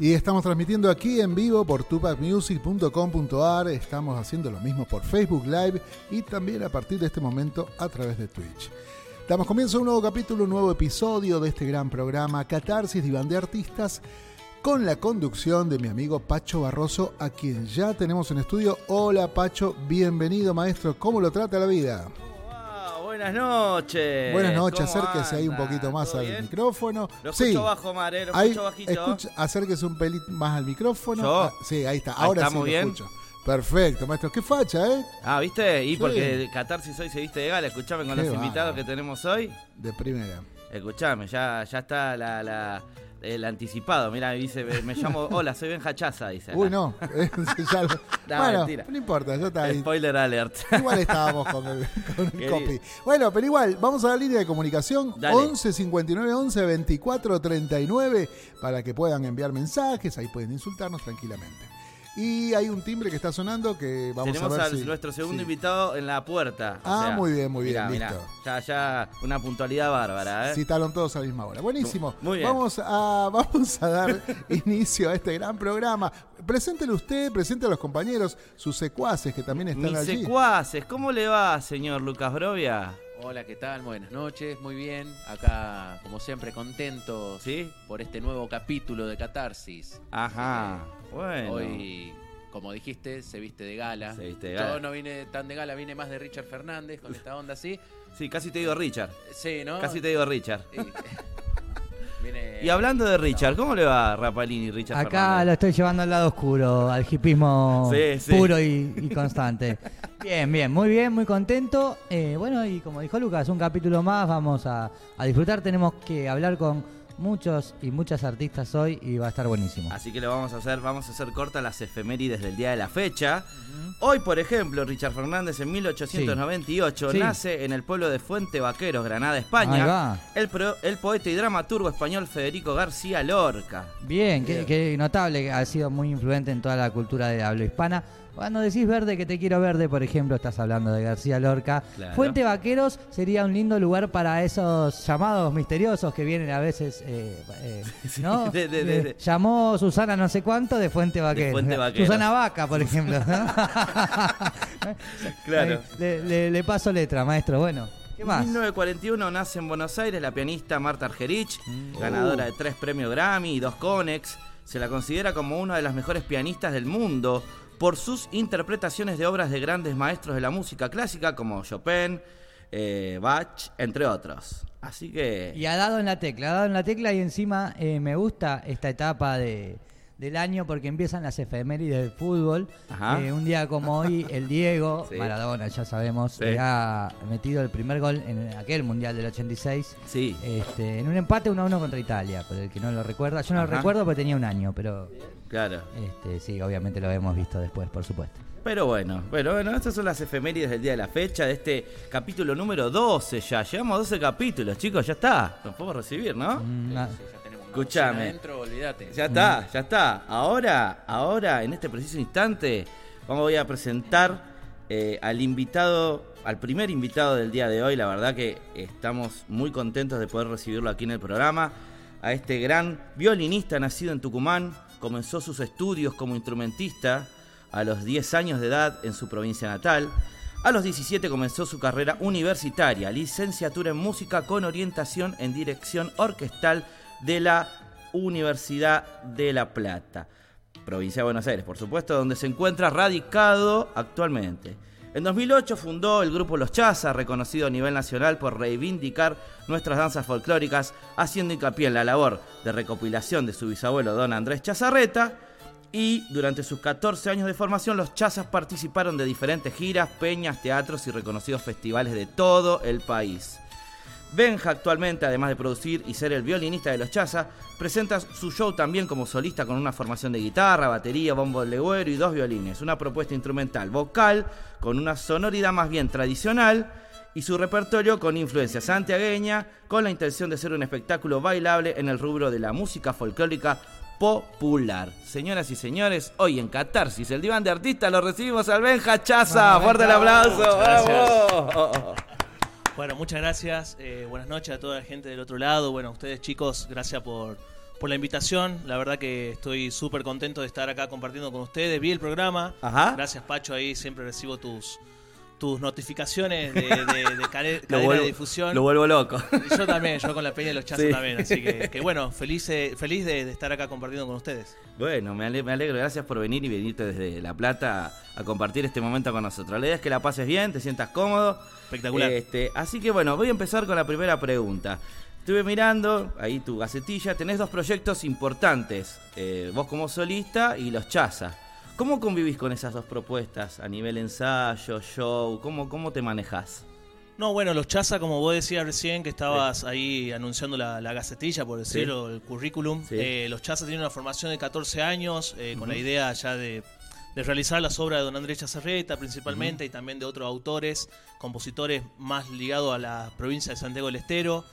Y estamos transmitiendo aquí en vivo por tupacmusic.com.ar. Estamos haciendo lo mismo por Facebook Live y también a partir de este momento a través de Twitch. Damos comienzo a un nuevo capítulo, un nuevo episodio de este gran programa Catarsis Diván de Artistas con la conducción de mi amigo Pacho Barroso, a quien ya tenemos en estudio. Hola Pacho, bienvenido maestro, ¿cómo lo trata la vida? Buenas noches. Buenas noches, acérquese ahí un poquito más al micrófono. Lo escucho bajo, Mare, lo escucho bajito. acérquese un pelín más al micrófono. ¿Yo? Ah, sí, ahí está, ahora sí lo bien? escucho. Perfecto, maestro. Qué facha, ¿eh? Ah, ¿viste? Y porque Catarsis hoy se viste de gala. Escuchame con los invitados que tenemos hoy. De primera. Escuchame, ya, ya está la el anticipado, mira, dice, me llamo, hola, soy Ben Hachaza, dice. Uy, no. bueno, no importa, ya está. Spoiler alert. Igual estábamos con el, copy. Bueno, pero igual, vamos a la línea de comunicación 11 59 11 24 39 para que puedan enviar mensajes, ahí pueden insultarnos tranquilamente. Y hay un timbre que está sonando que vamos a ver. Tenemos a nuestro segundo invitado en la puerta. Ah, muy bien, muy bien. listo. ya, ya, una puntualidad bárbara. ¿eh? Citaron todos a la misma hora. Buenísimo. Muy bien. Vamos a, vamos a dar inicio a este gran programa. Preséntelo usted, presente a los compañeros, sus secuaces que también están Mis allí. secuaces, ¿cómo le va, señor Lucas Brovia? Hola, ¿qué tal? Buenas noches, muy bien. Acá, como siempre, contento ¿Sí? por este nuevo capítulo de Catarsis. Ajá. Bueno. Hoy, como dijiste, se viste de gala. Se viste de gala. Yo no vine tan de gala, vine más de Richard Fernández con esta onda así. Sí, casi te digo Richard. Sí, ¿no? Casi te digo Richard. Y hablando de Richard, ¿cómo le va Rapalini, Richard? Acá lo estoy llevando al lado oscuro, al hipismo puro y, constante. bien, bien, muy bien, muy contento. Eh, bueno, y como dijo Lucas, un capítulo más, vamos a disfrutar. Tenemos que hablar con muchos y muchas artistas hoy y va a estar buenísimo. Así que lo vamos a hacer, vamos a hacer cortas las efemérides del día de la fecha. Hoy, por ejemplo, Richard Fernández en 1898 nace en el pueblo de Fuente Vaqueros, Granada, España. El, el, poeta y dramaturgo español Federico García Lorca. Bien, Bien. Qué, notable, ha sido muy influente en toda la cultura de habla hispana. Cuando decís verde, que te quiero verde, por ejemplo, estás hablando de García Lorca. Fuente Vaqueros sería un lindo lugar para esos llamados misteriosos que vienen a veces, eh, eh, ¿no? Eh, llamó Susana no sé cuánto de Fuente Vaqueros. Susana Vaca, por ejemplo. claro. Le, paso letra, maestro. Bueno. ¿Qué más? En 1941 nace en Buenos Aires la pianista Marta Argerich, mm. ganadora de tres premios Grammy y dos Conex. Se la considera como una de las mejores pianistas del mundo por sus interpretaciones de obras de grandes maestros de la música clásica como Chopin, eh, Bach, entre otros. Así que... Y ha dado en la tecla, ha dado en la tecla y encima eh, me gusta esta etapa de, del año porque empiezan las efemérides del fútbol. Eh, un día como hoy, el Diego, Maradona, ya sabemos, ha metido el primer gol en aquel Mundial del 86. Sí. Este, en un empate 1 1 contra Italia, por el que no lo recuerda. Yo no lo recuerdo porque tenía un año, pero Claro. Este, sí, obviamente lo hemos visto después, por supuesto. Pero bueno, pero bueno, estas son las efemérides del día de la fecha, de este capítulo número 12 ya. Llevamos 12 capítulos, chicos, ya está. Nos podemos recibir, ¿no? Mm, Escuchame. olvídate. Ya está, ya está. Ahora, ahora, en este preciso instante, vamos a presentar eh, al invitado, al primer invitado del día de hoy. La verdad que estamos muy contentos de poder recibirlo aquí en el programa. A este gran violinista nacido en Tucumán, comenzó sus estudios como instrumentista a los 10 años de edad en su provincia natal. A los 17 comenzó su carrera universitaria, licenciatura en música con orientación en dirección orquestal de la Universidad de La Plata, provincia de Buenos Aires, por supuesto, donde se encuentra radicado actualmente. En 2008 fundó el grupo Los Chazas, reconocido a nivel nacional por reivindicar nuestras danzas folclóricas, haciendo hincapié en la labor de recopilación de su bisabuelo don Andrés Chazarreta. Y durante sus 14 años de formación, los Chazas participaron de diferentes giras, peñas, teatros y reconocidos festivales de todo el país. Benja actualmente, además de producir y ser el violinista de los Chaza, presenta su show también como solista con una formación de guitarra, batería, bombo de legüero y dos violines. Una propuesta instrumental vocal con una sonoridad más bien tradicional y su repertorio con influencia santiagueña, con la intención de ser un espectáculo bailable en el rubro de la música folclórica popular. Señoras y señores, hoy en Catarsis, el diván de artistas, lo recibimos al Benja Chaza. Fuerte el aplauso. Bueno, muchas gracias. Eh, buenas noches a toda la gente del otro lado. Bueno, a ustedes chicos, gracias por, por la invitación. La verdad que estoy súper contento de estar acá compartiendo con ustedes. Vi el programa. Ajá. Gracias, Pacho. Ahí siempre recibo tus, tus notificaciones de, de, cadena de difusión. Lo vuelvo loco. Yo también, yo con la Peña y los Chazos también. Así que, bueno, feliz, eh, feliz de, estar acá compartiendo con ustedes. Bueno, me alegro, Gracias por venir y venirte desde La Plata a, compartir este momento con nosotros. La idea es que la pases bien, te sientas cómodo. Espectacular. Este, así que bueno, voy a empezar con la primera pregunta. Estuve mirando ahí tu gacetilla, tenés dos proyectos importantes, eh, vos como solista y los Chaza. ¿Cómo convivís con esas dos propuestas a nivel ensayo, show? ¿Cómo, cómo te manejas? No, bueno, los Chaza, como vos decías recién, que estabas ahí anunciando la, gacetilla, por decirlo, el currículum. Eh, los Chaza tienen una formación de 14 años, eh, con la idea ya de de realizar las obras de don Andrés Chazarreta principalmente y también de otros autores, compositores más ligados a la provincia de Santiago del Estero.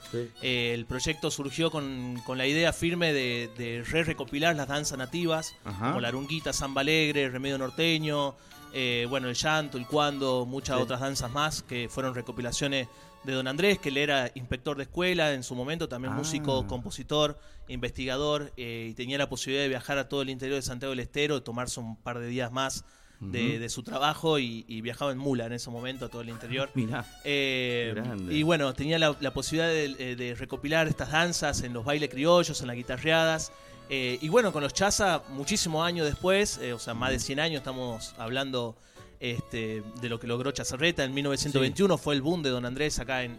Eh, el proyecto surgió con, la idea firme de, re recopilar las danzas nativas, como la arunguita, samba alegre, remedio norteño, eh, bueno, el llanto, el cuando, muchas otras danzas más que fueron recopilaciones de don Andrés, que él era inspector de escuela en su momento, también ah. músico, compositor, investigador, eh, y tenía la posibilidad de viajar a todo el interior de Santiago del Estero, tomarse un par de días más de, su trabajo y, viajaba en mula en ese momento a todo el interior. Eh, y bueno, tenía la, posibilidad de, de, recopilar estas danzas en los bailes criollos, en las guitarreadas. Eh, y bueno, con los Chaza, muchísimos años después, o sea, más de 100 años, estamos hablando este, de lo que logró Chazarreta. En 1921 fue el boom de Don Andrés acá en,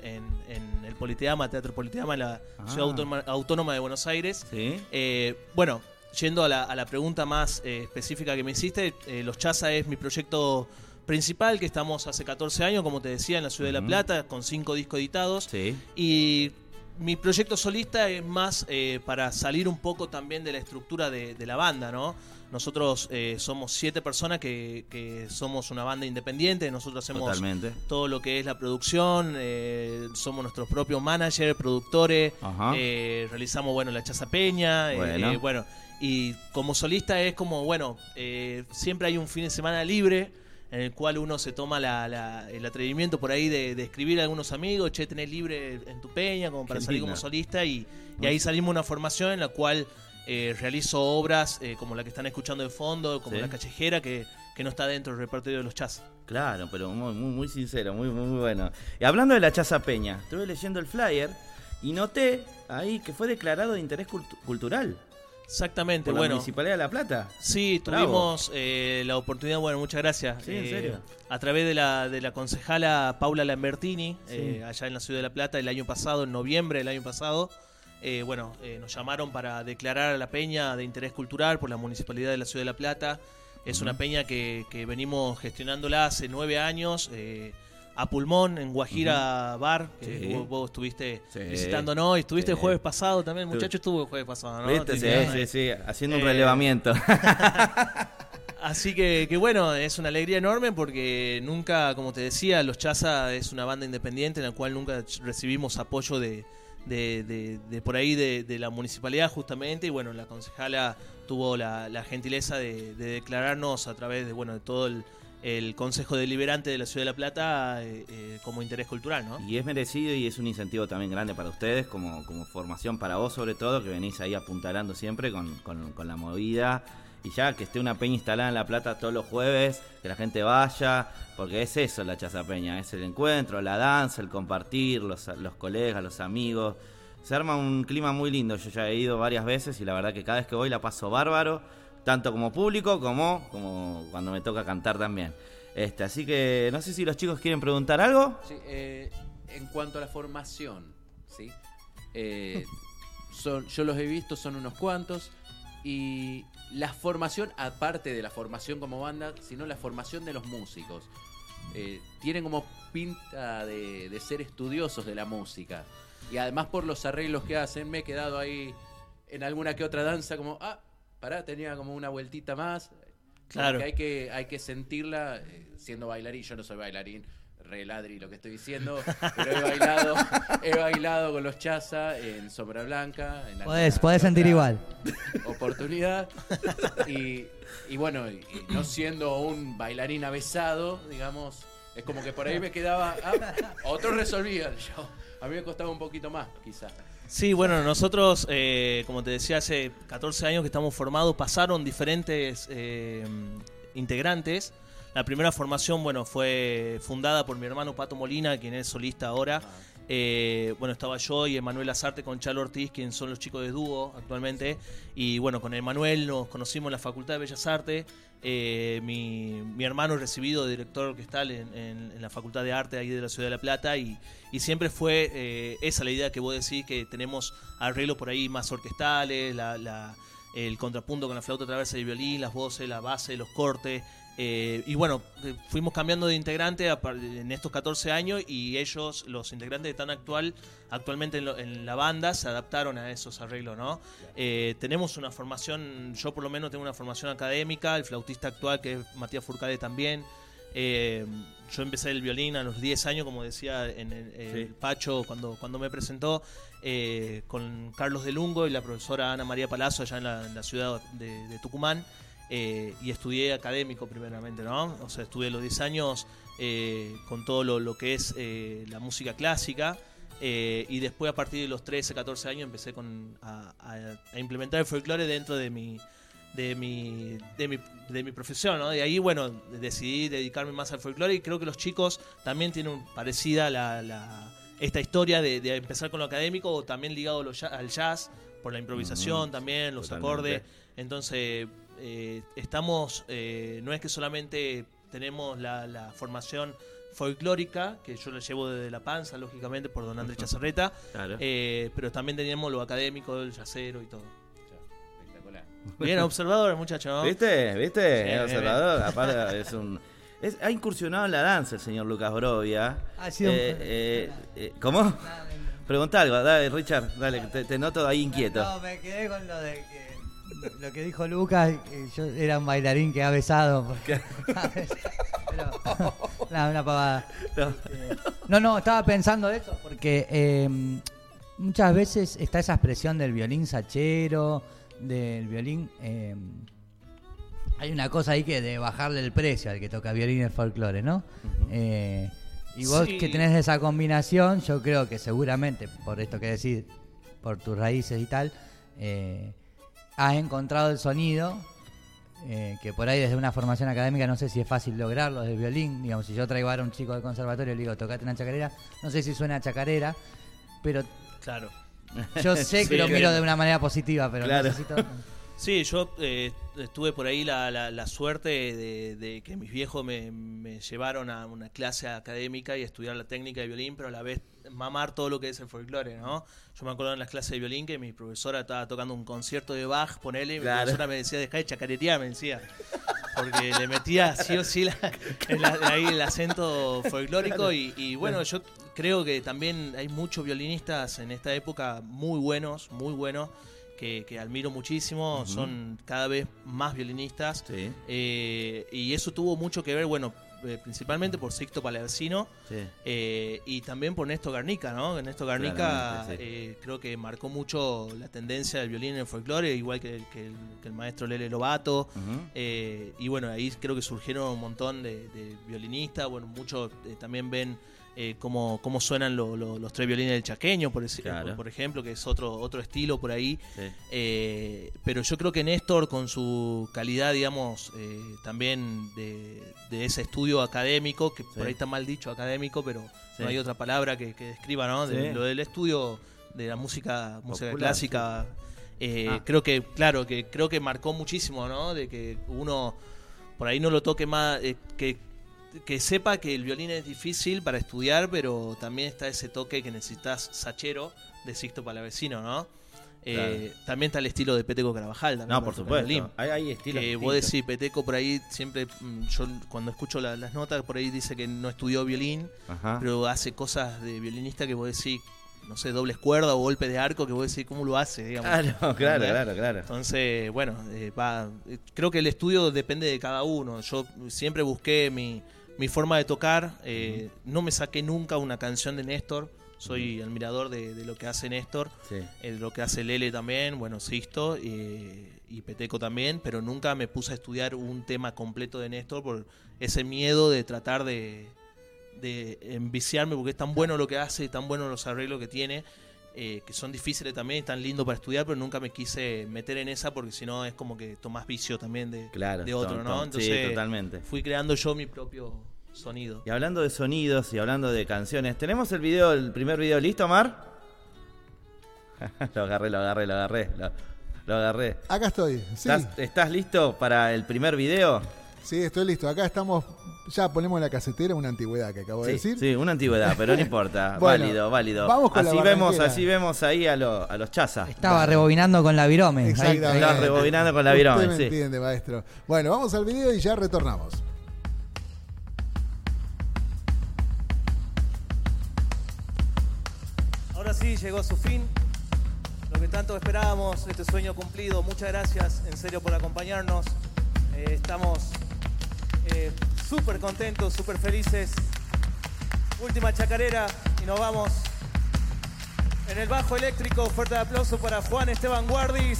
el Politeama, Teatro Politeama, en la ah. Ciudad Autónoma, de Buenos Aires. Eh, bueno, yendo a la, pregunta más eh, específica que me hiciste, eh, Los Chaza es mi proyecto principal, que estamos hace 14 años, como te decía, en la Ciudad de La Plata, con cinco discos editados. Y mi proyecto solista es más para salir un poco también de la estructura de, de la banda, ¿no? Nosotros eh, somos siete personas que, somos una banda independiente, nosotros hacemos todo lo que es la producción, eh, somos nuestros propios managers, productores, eh, realizamos bueno la chazapeña, bueno. bueno, y como solista es como, bueno, siempre hay un fin de semana libre en el cual uno se toma el atrevimiento por ahí de, escribir a algunos amigos, che, tenés libre en tu peña, como para salir como solista, y, y ahí salimos una formación en la cual eh, realizo obras eh, como la que están escuchando de fondo, como La Callejera, que, no está dentro del repertorio de los chas. Claro, pero muy, muy, sincero, muy, muy, bueno. Y hablando de la Chaza Peña, estuve leyendo el flyer y noté ahí que fue declarado de interés cultural. Exactamente, por bueno. La Municipalidad de La Plata. Sí, tuvimos eh, la oportunidad, bueno, muchas gracias. Sí, en serio. A través de la, de la concejala Paula Lambertini, allá en la Ciudad de La Plata, el año pasado, en noviembre del año pasado, eh, bueno, eh, nos llamaron para declarar a la peña de interés cultural por la Municipalidad de la Ciudad de La Plata. Es una peña que, venimos gestionándola hace nueve años. Eh, a pulmón en Guajira Bar, que vos, estuviste visitándonos y estuviste el jueves pasado también, el muchacho estuvo el jueves pasado, ¿no? Sí, sí, sí, haciendo un relevamiento. Así que, que, bueno, es una alegría enorme porque nunca, como te decía, Los Chaza es una banda independiente en la cual nunca recibimos apoyo de, de, de, por ahí de, la municipalidad justamente y bueno, la concejala tuvo la, gentileza de, declararnos a través de bueno de todo el, Consejo Deliberante de la Ciudad de La Plata eh, eh, como interés cultural, ¿no? Y es merecido y es un incentivo también grande para ustedes, como, como formación para vos sobre todo, que venís ahí apuntalando siempre con, con, con la movida y ya que esté una peña instalada en La Plata todos los jueves, que la gente vaya, porque es eso la Chaza Peña, es el encuentro, la danza, el compartir, los, los colegas, los amigos. Se arma un clima muy lindo, yo ya he ido varias veces y la verdad que cada vez que voy la paso bárbaro, tanto como público como, como cuando me toca cantar también. Este, así que no sé si los chicos quieren preguntar algo. Sí, eh, en cuanto a la formación, ¿sí? Eh, son, yo los he visto, son unos cuantos. Y la formación, aparte de la formación como banda, sino la formación de los músicos. Eh, tienen como pinta de, ser estudiosos de la música. Y además por los arreglos que hacen, me he quedado ahí en alguna que otra danza como, ah, pará, tenía como una vueltita más. Claro. Que hay que, hay que sentirla, eh, siendo bailarín, yo no soy bailarín, reladri lo que estoy diciendo, pero he bailado, he bailado con los Chaza en Sombra Blanca. En podés, sentir igual. Oportunidad. Y, bueno, no siendo un bailarín avesado, digamos, Es como que por ahí me quedaba. ah, otros resolvían. Yo, a mí me costaba un poquito más, quizás. Sí, bueno, nosotros, eh, como te decía, hace 14 años que estamos formados, pasaron diferentes eh, integrantes. La primera formación, bueno, fue fundada por mi hermano Pato Molina, quien es solista ahora. Eh, bueno, estaba yo y Emanuel Azarte con Chalo Ortiz, quien son los chicos de dúo actualmente. Y bueno, con Emanuel nos conocimos en la Facultad de Bellas Artes. Eh, mi, mi hermano es recibido de director orquestal en, en- en la Facultad de Arte ahí de la Ciudad de La Plata y, y siempre fue eh, esa la idea que vos decís, que tenemos arreglos por ahí más orquestales, la, la- el contrapunto con la flauta traversa y el violín, las voces, la base, los cortes. Eh, y bueno, eh, fuimos cambiando de integrante en estos 14 años y ellos, los integrantes que están actual, actualmente en, lo- en la banda, se adaptaron a esos arreglos, ¿no? Eh, tenemos una formación, yo por lo menos tengo una formación académica, el flautista actual que es Matías Furcade también. Eh, yo empecé el violín a los 10 años, como decía en el. Pacho cuando, cuando me presentó, con Carlos de Lungo y la profesora Ana María Palazzo allá en la, en la ciudad de, de Tucumán. Eh, y estudié académico primeramente, ¿no? O sea, estudié los 10 años eh, con todo lo, lo que es eh, la música clásica. y después a partir de los 13, 14 años empecé con, a, a- a implementar el folclore dentro de mi, de mi, de mi, de mi profesión, ¿no? De ahí, bueno, decidí dedicarme más al folclore y creo que los chicos también tienen parecida la, la- esta historia de, de empezar con lo académico o también ligado lo al jazz, por la improvisación también, los totalmente. acordes. Entonces, eh, estamos, eh, no es que solamente tenemos la, la formación folclórica, que yo la llevo desde la panza, lógicamente, por don Andrés Chazarreta, Claro. eh, pero también teníamos lo académico, el yacero y todo. Espectacular. Bien observador, muchacho, ¿no? ¿Viste? ¿Viste? Sí, el bien, observador, aparte es un... es- ha incursionado en la danza el señor Lucas Brovia. Ha sido un- Eh, eh, eh, ¿Cómo? Pregunta algo, dale, Richard, dale, que te, te noto ahí inquieto. No, me quedé con lo de que lo que dijo Lucas, que yo era un bailarín que ha besado. porque- Pero, no, una pavada. No. Eh, No, no, estaba pensando eso porque eh, muchas veces está esa expresión del violín sachero, del violín. eh, hay una cosa ahí que de bajarle el precio al que toca violín el folclore, ¿no? Eh, y vos Sí. que tenés esa combinación, yo creo que seguramente, por esto que decís, por tus raíces y tal, eh, has encontrado el sonido eh, que por ahí desde una formación académica no sé si es fácil lograrlo desde el violín. Digamos, si yo traigo ahora a un chico del conservatorio y le digo, tocate una chacarera, no sé si suena a chacarera, pero Claro. yo sé Sí, que lo miro de una manera positiva, pero Claro. necesito... Sí, yo eh, estuve por ahí la, la- la suerte de, de que mis viejos me, me llevaron a una clase académica y estudiar la técnica de violín, pero a la vez mamar todo lo que es el folclore, ¿no? Yo me acuerdo en las clases de violín que mi profesora estaba tocando un concierto de Bach, ponele, y mi profesora me decía, dejá de chacaretear, me decía. Porque le metía sí o sí la- el, ahí el acento folclórico y, y bueno, yo creo que también hay muchos violinistas en esta época muy buenos, muy buenos, que, que admiro muchísimo, son cada vez más violinistas. Sí, Eh, y eso tuvo mucho que ver, bueno, eh, principalmente por Sixto Palavecino sí. eh, y también por Néstor Garnica, ¿no? Néstor Garnica sí. eh, creo que marcó mucho la tendencia del violín en el folclore, igual que, que el, que el maestro Lele Lobato. Eh, y bueno, ahí creo que surgieron un montón de, de violinistas. Bueno, muchos también ven eh, cómo, cómo suenan lo- lo- los tres violines del chaqueño, por, ese- Claro. por, por ejemplo, que es otro, otro estilo por ahí. Sí. Eh, pero yo creo que Néstor, con su calidad, digamos, eh, también de, de ese estudio académico, que Sí. por ahí está mal dicho académico, pero Sí. no hay otra palabra que, que describa, ¿no? De- Sí. lo del estudio de la música, música Popular, clásica. eh, Ah. Creo que, claro, que creo que marcó muchísimo, ¿no? De que uno por ahí no lo toque más, eh, que, que sepa que el violín es difícil para estudiar, pero también está ese toque que necesitas sachero de Sixto Palavecino, ¿no? Eh, También está el estilo de Peteco Carabajal. también No, por supuesto. violín. Hay, hay estilos Que vos decís, Peteco por ahí siempre, mm, yo cuando escucho la- las notas, por ahí dice que no estudió violín, Ajá. pero hace cosas de violinista que vos decís, no sé, dobles cuerdas o golpe de arco, que vos decís, ¿cómo lo hace? Digamos. Claro, claro, claro. Entonces, bueno, eh, va, eh, creo que el estudio depende de cada uno. Yo siempre busqué mi, mi forma de tocar. eh, No me saqué nunca una canción de Néstor. Soy admirador de, de lo que hace Néstor, Sí. eh, lo que hace Lele también, bueno, Sisto eh, y Peteco también, pero nunca me puse a estudiar un tema completo de Néstor por ese miedo de tratar de, de enviciarme porque es tan bueno lo que hace, tan bueno los arreglos que tiene, eh, que son difíciles también, tan lindo para estudiar, pero nunca me quise meter en esa porque si no es como que tomás vicio también de, Claro, de otro, tom- ¿no? tom- Entonces sí, totalmente. fui creando yo mi propio sonido. Y hablando de sonidos y hablando de canciones, ¿tenemos el video, el primer video listo, Mar? lo agarré, lo agarré, lo agarré. Lo, lo agarré. Acá estoy. Sí, ¿Estás, estás listo para el primer video? sí, estoy listo. Acá estamos. Ya ponemos la casetera una antigüedad que acabo de Sí, decir. sí, una antigüedad, pero no importa. Bueno, válido, válido. vamos con la así vemos, barranquera. así vemos ahí a, lo- a los chazas. Estaba rebobinando con la virome. Exactamente. ahí- Estás rebobinando con la Usted virome, me sí. entiende, maestro. Bueno, vamos al video y ya retornamos. Ahora sí, llegó a su fin. Lo que tanto esperábamos, este sueño cumplido. Muchas gracias, en serio, por acompañarnos. Eh, estamos eh, súper contentos, súper felices. Última chacarera y nos vamos. En el bajo eléctrico, fuerte aplauso para Juan Esteban Guardis,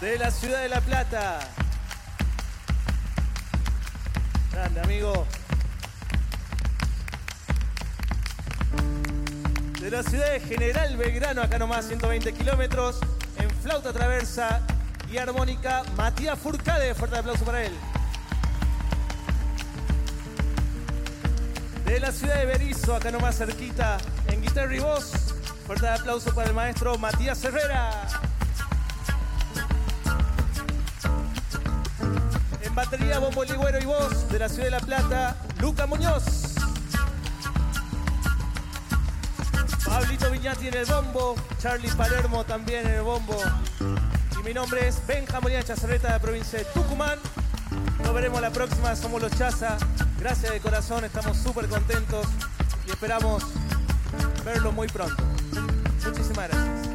de la ciudad de La Plata. Grande, amigo. de la ciudad de General Belgrano, acá nomás 120 kilómetros, en flauta traversa y armónica, Matías Furcade, fuerte aplauso para él. De la ciudad de Berizo, acá nomás cerquita, en guitarra y voz, fuerte aplauso para el maestro Matías Herrera. En batería, bombo ligüero y voz, de la ciudad de La Plata, Luca Muñoz. Pablito Viñati en el bombo, Charlie Palermo también en el bombo. Y mi nombre es Benja Molina de la provincia de Tucumán. Nos veremos la próxima, somos los Chaza. Gracias de corazón, estamos súper contentos y esperamos verlo muy pronto. Muchísimas gracias.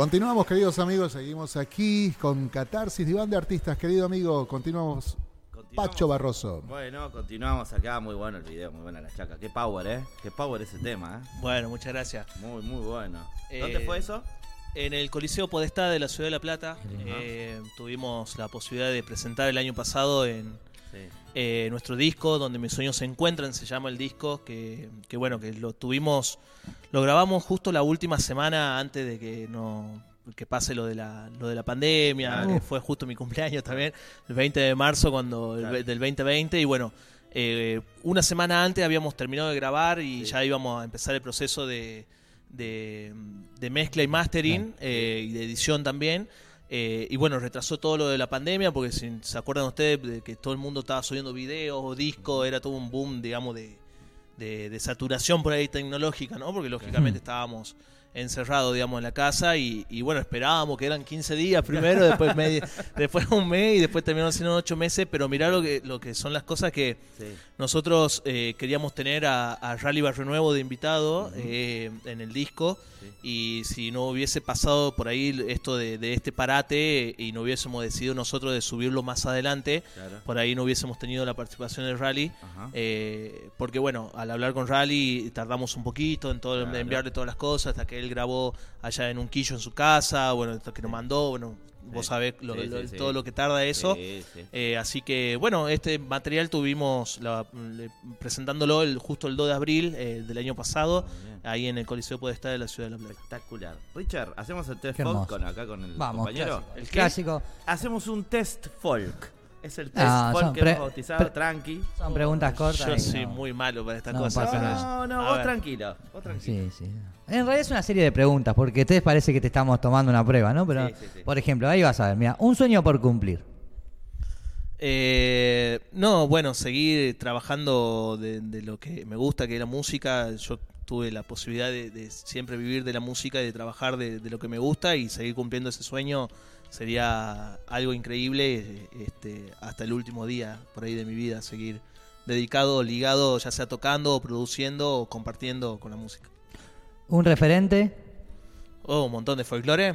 Continuamos, queridos amigos, seguimos aquí con Catarsis, Diván de Artistas. Querido amigo, continuamos. Continuamos. Pacho Barroso. Bueno, continuamos acá. Muy bueno el video, muy buena la chaca. Qué power, ¿eh? Qué power ese tema, ¿eh? Bueno, muchas gracias. Muy, muy bueno. Eh, ¿Dónde fue eso? En el Coliseo Podestá de la Ciudad de La Plata eh, tuvimos la posibilidad de presentar el año pasado en Sí. Eh, nuestro disco, donde mis sueños se encuentran, se llama el disco, que, que bueno, que lo tuvimos, lo grabamos justo la última semana antes de que no que pase lo de la, lo de la pandemia, que fue justo mi cumpleaños también, el 20 de marzo cuando Claro. del 2020 y bueno, eh, una semana antes habíamos terminado de grabar y Sí. ya íbamos a empezar el proceso de, de, de mezcla y mastering eh, y de edición también. Eh, y bueno, retrasó todo lo de la pandemia, porque si se acuerdan ustedes de que todo el mundo estaba subiendo videos o discos, era todo un boom, digamos, de, de, de saturación por ahí tecnológica, ¿no? Porque lógicamente estábamos encerrados, digamos, en la casa y, y bueno, esperábamos que eran 15 días primero, después, medio- después un mes y después terminaron siendo 8 meses, pero mirá lo que, lo que son las cosas que Sí. Nosotros eh, queríamos tener a, a Rally Barrio Nuevo de invitado eh, en el disco y si no hubiese pasado por ahí esto de, de este parate y no hubiésemos decidido nosotros de subirlo más adelante, Claro. por ahí no hubiésemos tenido la participación de Rally. Eh, porque bueno, al hablar con Rally tardamos un poquito en todo Claro. enviarle todas las cosas hasta que él grabó allá en un quillo en su casa, bueno, hasta que nos mandó, bueno, vos sabés lo- Sí, lo- sí, sí. todo lo que tarda eso. Sí, sí. Eh, así que bueno, este material tuvimos la- presentándolo el, justo el 2 de abril eh, del año pasado, ahí en el Coliseo Podestá de la Ciudad de La Plata. Espectacular. Richard, hacemos el test folk con acá con el Vamos, compañero. clásico. ¿El qué? clásico. Hacemos un test folk. Es el test Ah, folk que hemos bautizado, tranqui. Son preguntas cortas. Yo soy no. muy malo para estas No cosas. No, no, vos tranquilo. Vos tranquilo. Sí, sí. En realidad es una serie de preguntas, porque a ustedes parece que te estamos tomando una prueba, ¿no? Pero, Sí, sí, sí. por ejemplo, ahí vas a ver, mira, un sueño por cumplir. Eh, no, bueno, seguir trabajando de, de lo que me gusta, que es la música. Yo tuve la posibilidad de, de siempre vivir de la música y de trabajar de, de lo que me gusta y seguir cumpliendo ese sueño sería algo increíble este, hasta el último día por ahí de mi vida, seguir dedicado, ligado, ya sea tocando, produciendo o compartiendo con la música. Un referente. Oh, un montón de folclore.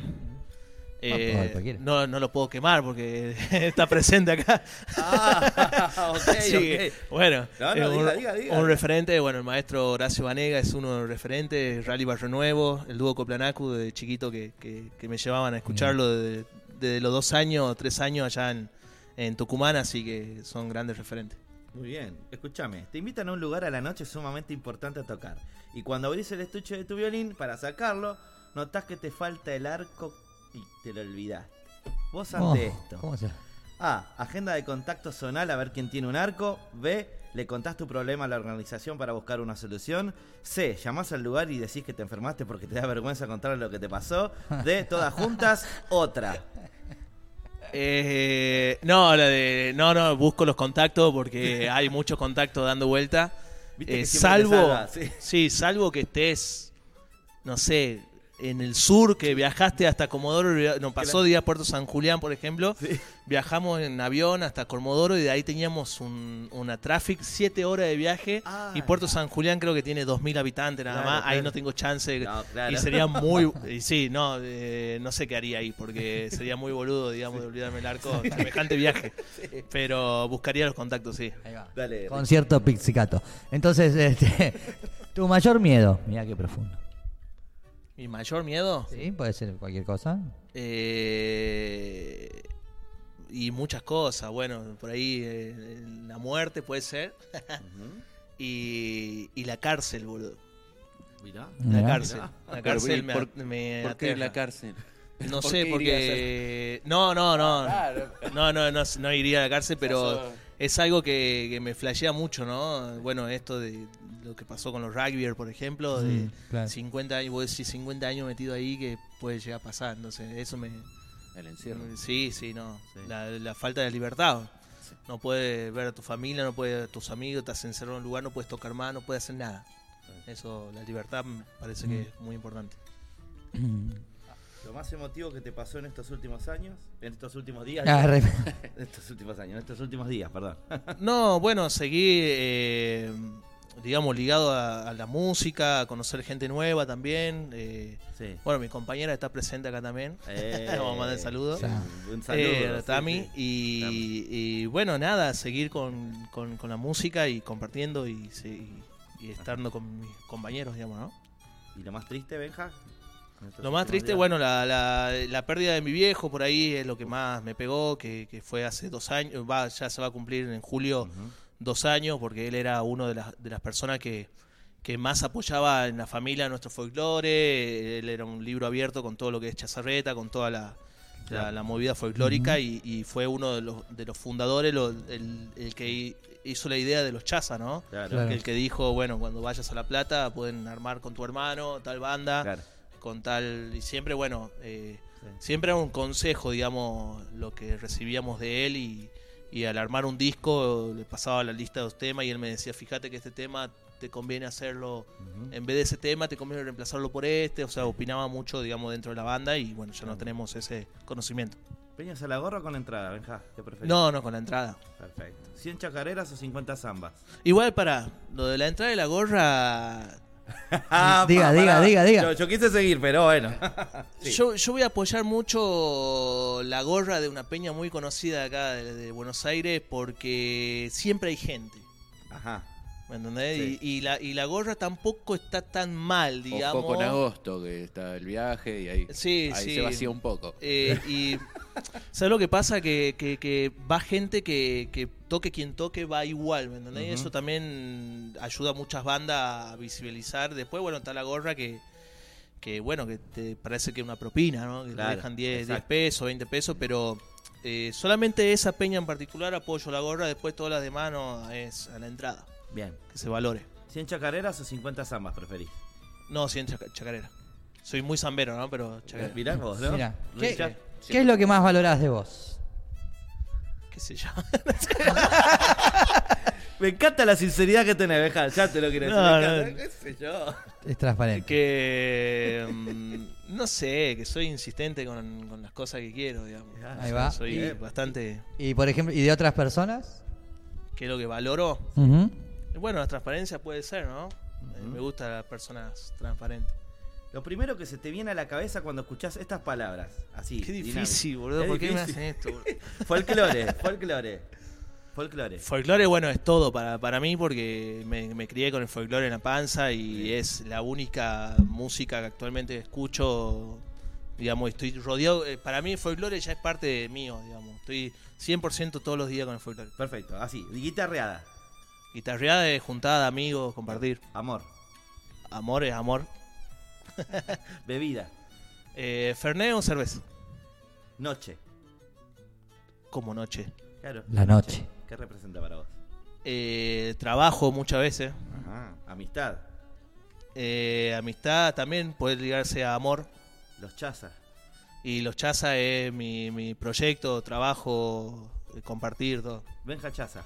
Eh, Ah, cualquiera. no, no lo puedo quemar porque está presente acá. Ah, ok, Sí, ok. Bueno, No, no, eh, un, diga, diga, diga. un referente, bueno, el maestro Horacio Vanega es uno de los referentes, Rally Barrio Nuevo, el dúo Coplanacu de chiquito que, que- que me llevaban a escucharlo desde, desde los dos años o tres años allá en, en Tucumán, así que son grandes referentes. Muy bien, escúchame. Te invitan a un lugar a la noche sumamente importante a tocar. Y cuando abrís el estuche de tu violín para sacarlo, notás que te falta el arco y te lo olvidaste. Vos ante Oh, esto. ¿Cómo se A. Agenda de contacto zonal a ver quién tiene un arco. B. Le contás tu problema a la organización para buscar una solución. C. Llamás al lugar y decís que te enfermaste porque te da vergüenza contarle lo que te pasó. D. Todas juntas. Otra. Eh, no, la de, no, no, busco los contactos porque hay muchos contactos dando vuelta. Viste Eh, que te salvo, salva, sí. sí, salvo que estés, no sé, en el sur, que viajaste hasta Comodoro, y no pasó día a Puerto San Julián, por ejemplo, Sí. viajamos en avión hasta Comodoro y de ahí teníamos un- una traffic, siete horas de viaje Ah, y Puerto San Julián creo que tiene 2.000 habitantes nada Claro, más, ahí no tengo chance No, claro. y sería muy, y sí, no, eh, no sé qué haría ahí porque sería muy boludo, digamos, de olvidarme el arco, semejante viaje, pero buscaría los contactos, sí. Ahí va. Dale. Concierto Pixicato. Entonces, este, tu mayor miedo. Mira qué profundo. Mi mayor miedo ¿Sí? Puede ser cualquier cosa. eh, y muchas cosas, bueno, por ahí eh, la muerte puede ser y, y la cárcel, boludo. Mirá. La Mirá. cárcel. Mirá. La cárcel ¿y me, por- me ¿Por qué en la cárcel? No ¿Por sé, porque... No, no, no. Claro. No, no, no, no iría a la cárcel, pero es algo que, que me flashea mucho, ¿no? Bueno, esto de lo que pasó con los rugbyers, por ejemplo, de Mm, claro. 50 años, vos decís 50 años metido ahí que puede llegar a pasar, entonces eso me... El encierro. Sí, sí, no. Sí. La, la falta de libertad. No puedes ver a tu familia, no puedes ver a tus amigos, estás encerrado en un lugar, no puedes tocar más, no puedes hacer nada. Eso, la libertad me parece que es muy importante. Lo más emotivo que te pasó en estos últimos años, en estos últimos días, Ah, re- en estos últimos años, en estos últimos días, perdón. No, bueno, seguí. eh, digamos, ligado a, a la música, a conocer gente nueva también. eh, Sí. bueno, mi compañera está presente acá también. Eh, vamos a mandar el saludo. Sí. Un saludo. Eh, a sí, Tami. sí. Y, Tami. y bueno, nada, seguir con, con- con la música y compartiendo y, sí, y estando con mis compañeros, digamos, ¿no? ¿Y lo más triste, Benja? Lo más triste, días. bueno, la, la, la pérdida de mi viejo por ahí es lo que más me pegó, que, que fue hace dos años, va, ya se va a cumplir en julio dos años, porque él era uno de las, de las personas que, que más apoyaba en la familia nuestro folclore, él era un libro abierto con todo lo que es chazarreta, con toda la, la, movida folclórica y, y fue uno de los, de los fundadores, lo- el, el que hi- hizo la idea de los chazas, ¿no? Claro, Claro. El que dijo, bueno, cuando vayas a La Plata pueden armar con tu hermano, tal banda claro. Con tal y siempre bueno eh, Sí. siempre era un consejo digamos lo que recibíamos de él y, y al armar un disco le pasaba la lista de los temas y él me decía fíjate que este tema te conviene hacerlo en vez de ese tema te conviene reemplazarlo por este o sea opinaba mucho digamos dentro de la banda y bueno ya no tenemos ese conocimiento ¿Peñas a la gorra o con entrada, Benja? ¿Qué preferís? no no con la entrada Perfecto. ¿100 chacareras o 50 zambas? igual para lo de la entrada de la gorra Ah, Diga, diga, diga, diga. Yo, yo quise seguir, pero bueno. Sí. Yo, yo voy a apoyar mucho la gorra de una peña muy conocida acá de, de Buenos Aires porque siempre hay gente. Ajá. ¿Me entendés? Sí. Y, y la, y la gorra tampoco está tan mal, digamos. Ojo con agosto, que está el viaje y ahí, Sí, ahí sí. se vacía un poco. Eh, y ¿sabes lo que pasa? Que, que, que va gente que, que toque quien toque va igual, ¿me entendés? Y Ujú. Eso también ayuda a muchas bandas a visibilizar. Después, bueno, está la gorra que, que bueno, que te parece que es una propina, ¿no? Que te dejan 10, 10 exacto. pesos, 20 pesos, pero eh, solamente esa peña en particular apoyo la gorra, después todas las demás no es a la entrada, Bien. que se valore. ¿100 chacareras o 50 zambas preferís? No, sí, en chaca- chacarera. Soy muy zambero, ¿no? Pero chacarera. Mirá vos, ¿no? Mira, ¿No ¿qué, qué es lo que más valorás de vos? qué sé yo. Me encanta la sinceridad que tenés, Benja. Ya te lo quiero decir. No, Me no. encanta. ¿Qué sé yo? Es transparente. que mm, no sé, que soy insistente con, con las cosas que quiero, digamos. Ahí va. Soy Y- bastante Y por ejemplo, ¿y de otras personas? que es lo que valoro. Ujú. Bueno, la transparencia puede ser, ¿no? Eh. Me gustan las personas transparentes. Lo primero que se te viene a la cabeza cuando escuchás estas palabras, así. Qué dinámico. difícil, boludo. Es ¿Por qué me hacen esto? boludo? Folclore, folclore. Folclore. Folclore, bueno, es todo para, para mí porque me, me crié con el folclore en la panza y es la única música que actualmente escucho. Digamos, estoy rodeado. eh, Para mí el folclore ya es parte de mío, digamos. Estoy 100% todos los días con el folclore. Perfecto, así. Guitarreada. Guitarreada de juntada amigos, compartir. Amor. Amor es amor. Bebida. Eh, Fernet o cerveza. Noche. Como noche. Claro. La noche. ¿Qué representa para vos? Eh, trabajo muchas veces. Ajá. Amistad. Eh, amistad también puede ligarse a amor. Los chazas. Y los chaza es mi, mi proyecto, trabajo, eh, compartir todo. Benja Chaza.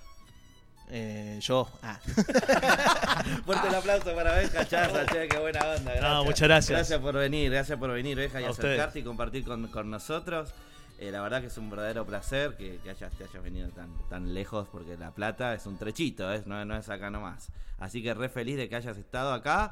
Eh, yo. Ah. Fuerte el aplauso para Benja Chaza, che, qué buena onda. Gracias. No, muchas gracias. Gracias por venir, gracias por venir, Benja, y A acercarte ustedes. y compartir con, con nosotros. Eh, la verdad que es un verdadero placer que, que hayas, te hayas venido tan, tan lejos, porque La Plata es un trechito, ¿eh? no, no es acá nomás. Así que re feliz de que hayas estado acá.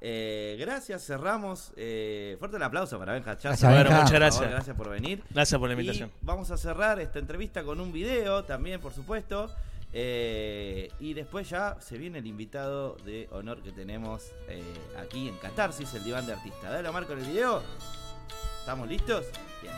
Eh, gracias, cerramos. Eh, fuerte el aplauso para Benja Chaza. Gracias. Bueno, muchas Por favor, gracias. gracias por venir. Gracias por la Y invitación. vamos a cerrar esta entrevista con un video también, por supuesto. Eh, y después ya se viene el invitado de honor que tenemos eh, aquí en Catarsis, el diván de artista. Dale, Omar, con el video. ¿Estamos listos? Bien.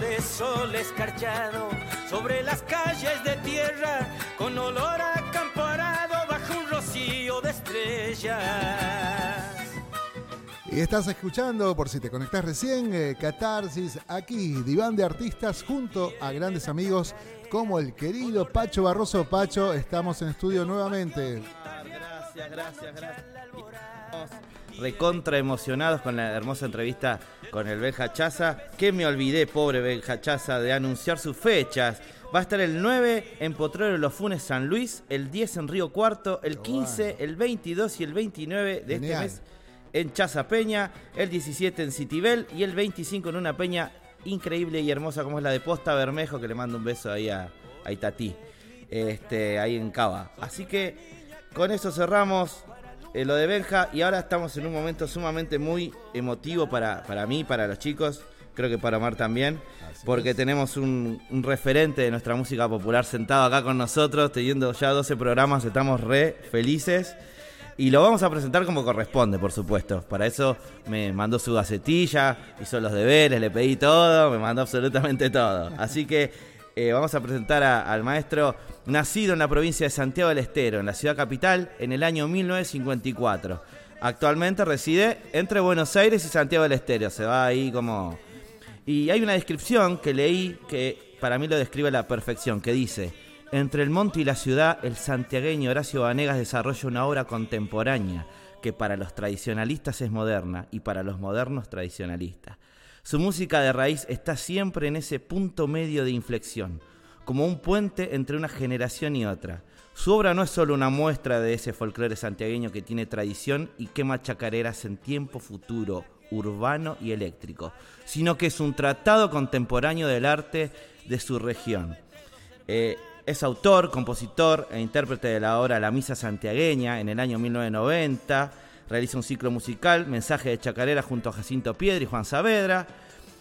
De sol escarchado sobre las calles de tierra, con olor a bajo un rocío de estrellas. Y estás escuchando, por si te conectás recién, eh, Catarsis, aquí, diván de artistas junto a grandes amigos como el querido Pacho Barroso. Pacho, estamos en estudio nuevamente. Gracias, gracias, gracias. Recontra emocionados con la hermosa entrevista con el Benja Chaza. Que me olvidé, pobre Benja Chaza, de anunciar sus fechas. Va a estar el 9 en Potrero de los Funes San Luis, el 10 en Río Cuarto, el 15, el 22 y el 29 de este mes en Chaza Peña, el 17 en Citibel y el 25 en una peña increíble y hermosa como es la de Posta Bermejo, que le mando un beso ahí a, a Itatí, este, ahí en Cava. Así que con eso cerramos eh, lo de Benja y ahora estamos en un momento sumamente muy emotivo para, para mí, para los chicos, creo que para Omar también, porque tenemos un, un, referente de nuestra música popular sentado acá con nosotros, teniendo ya 12 programas, estamos re felices. Y lo vamos a presentar como corresponde, por supuesto. Para eso me mandó su gacetilla, hizo los deberes, le pedí todo, me mandó absolutamente todo. Así que eh, vamos a presentar al maestro nacido en la provincia de Santiago del Estero, en la ciudad capital, en el año 1954. Actualmente reside entre Buenos Aires y Santiago del Estero. Se va ahí como... Y hay una descripción que leí que para mí lo describe a la perfección, que dice... Entre el monte y la ciudad, el santiagueño Horacio Vanegas desarrolla una obra contemporánea que para los tradicionalistas es moderna y para los modernos tradicionalistas. Su música de raíz está siempre en ese punto medio de inflexión, como un puente entre una generación y otra. Su obra no es solo una muestra de ese folclore santiagueño que tiene tradición y quema chacareras en tiempo futuro, urbano y eléctrico, sino que es un tratado contemporáneo del arte de su región. Eh, es autor, compositor e intérprete de la obra La Misa Santiagueña en el año 1990. Realiza un ciclo musical, Mensaje de Chacarera, junto a Jacinto Piedra y Juan Saavedra.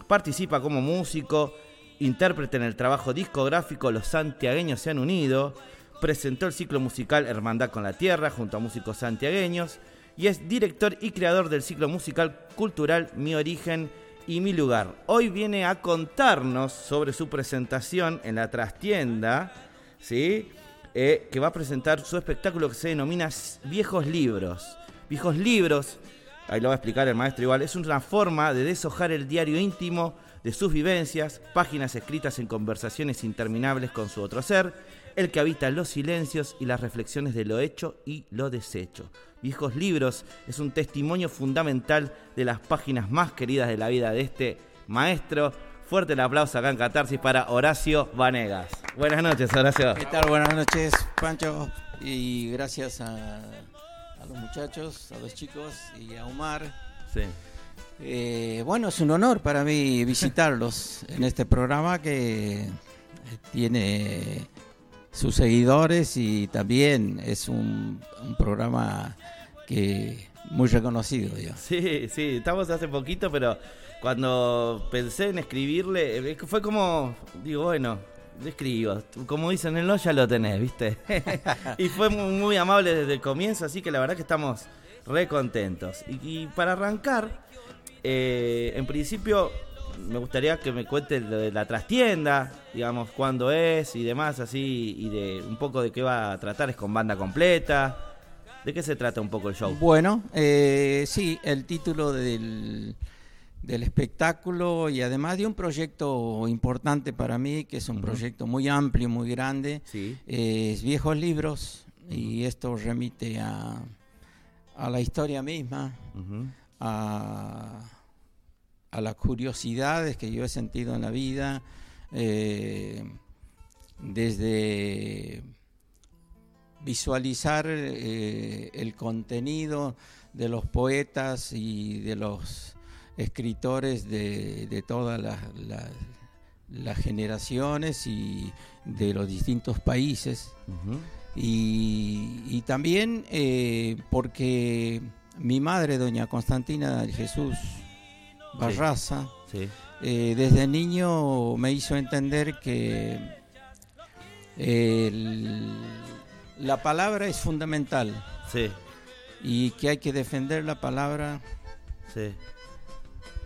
Participa como músico, intérprete en el trabajo discográfico Los Santiagueños se han unido. Presentó el ciclo musical Hermandad con la Tierra junto a músicos santiagueños. Y es director y creador del ciclo musical cultural Mi Origen y Mi Lugar. Hoy viene a contarnos sobre su presentación en la trastienda ¿sí? Eh, que va a presentar su espectáculo que se denomina Viejos Libros. Viejos Libros, ahí lo va a explicar el maestro igual, es una forma de deshojar el diario íntimo de sus vivencias, páginas escritas en conversaciones interminables con su otro ser, el que habita los silencios y las reflexiones de lo hecho y lo deshecho. Viejos Libros es un testimonio fundamental de las páginas más queridas de la vida de este maestro Fuerte el aplauso acá en Catarsis para Horacio Vanegas. Buenas noches, Horacio. ¿Qué tal? Buenas noches, Pancho. Y gracias a, los muchachos, a los chicos y a Omar. Sí. Eh, bueno, es un honor para mí visitarlos en este programa que tiene sus seguidores y también es un, un programa que muy reconocido. Sí, sí, estamos hace poquito, pero cuando pensé en escribirle, eh, fue como, digo, bueno, escribo. Como dicen en no, ya lo tenés, ¿viste? y fue muy, amable desde el comienzo, así que la verdad que estamos re contentos. Y, para arrancar, eh, en principio me gustaría que me cuente de la trastienda, digamos, cuándo es y demás, así, y de un poco de qué va a tratar, es con banda completa. ¿De qué se trata un poco el show? Bueno, eh, sí, el título del, del, espectáculo y además de un proyecto importante para mí, que es un uh -huh. proyecto muy amplio, muy grande, sí. eh, es Viejos Libros, uh -huh. y esto remite a, a la historia misma, uh -huh. a, a, las curiosidades que yo he sentido en la vida, eh, desde visualizar eh, el contenido de los poetas y de los escritores de, de todas las, las, las, generaciones y de los distintos países. Uh -huh. y, y, también eh, porque mi madre, doña Constantina Jesús Barraza, sí. Sí. Eh, desde niño me hizo entender que el la palabra es fundamental. Sí. Y que hay que defender la palabra sí.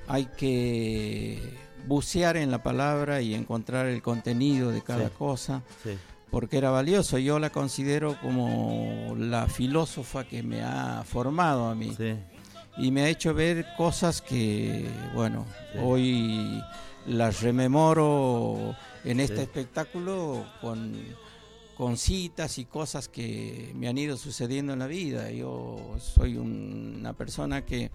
Hay que bucear en la palabra y encontrar el contenido de cada Sí. cosa, Sí. porque era valioso. Yo la considero como la filósofa que me ha formado a mí Sí. y me ha hecho ver cosas que, bueno, hoy las rememoro en este espectáculo con, con citas y cosas que me han ido sucediendo en la vida. Yo soy un- una persona que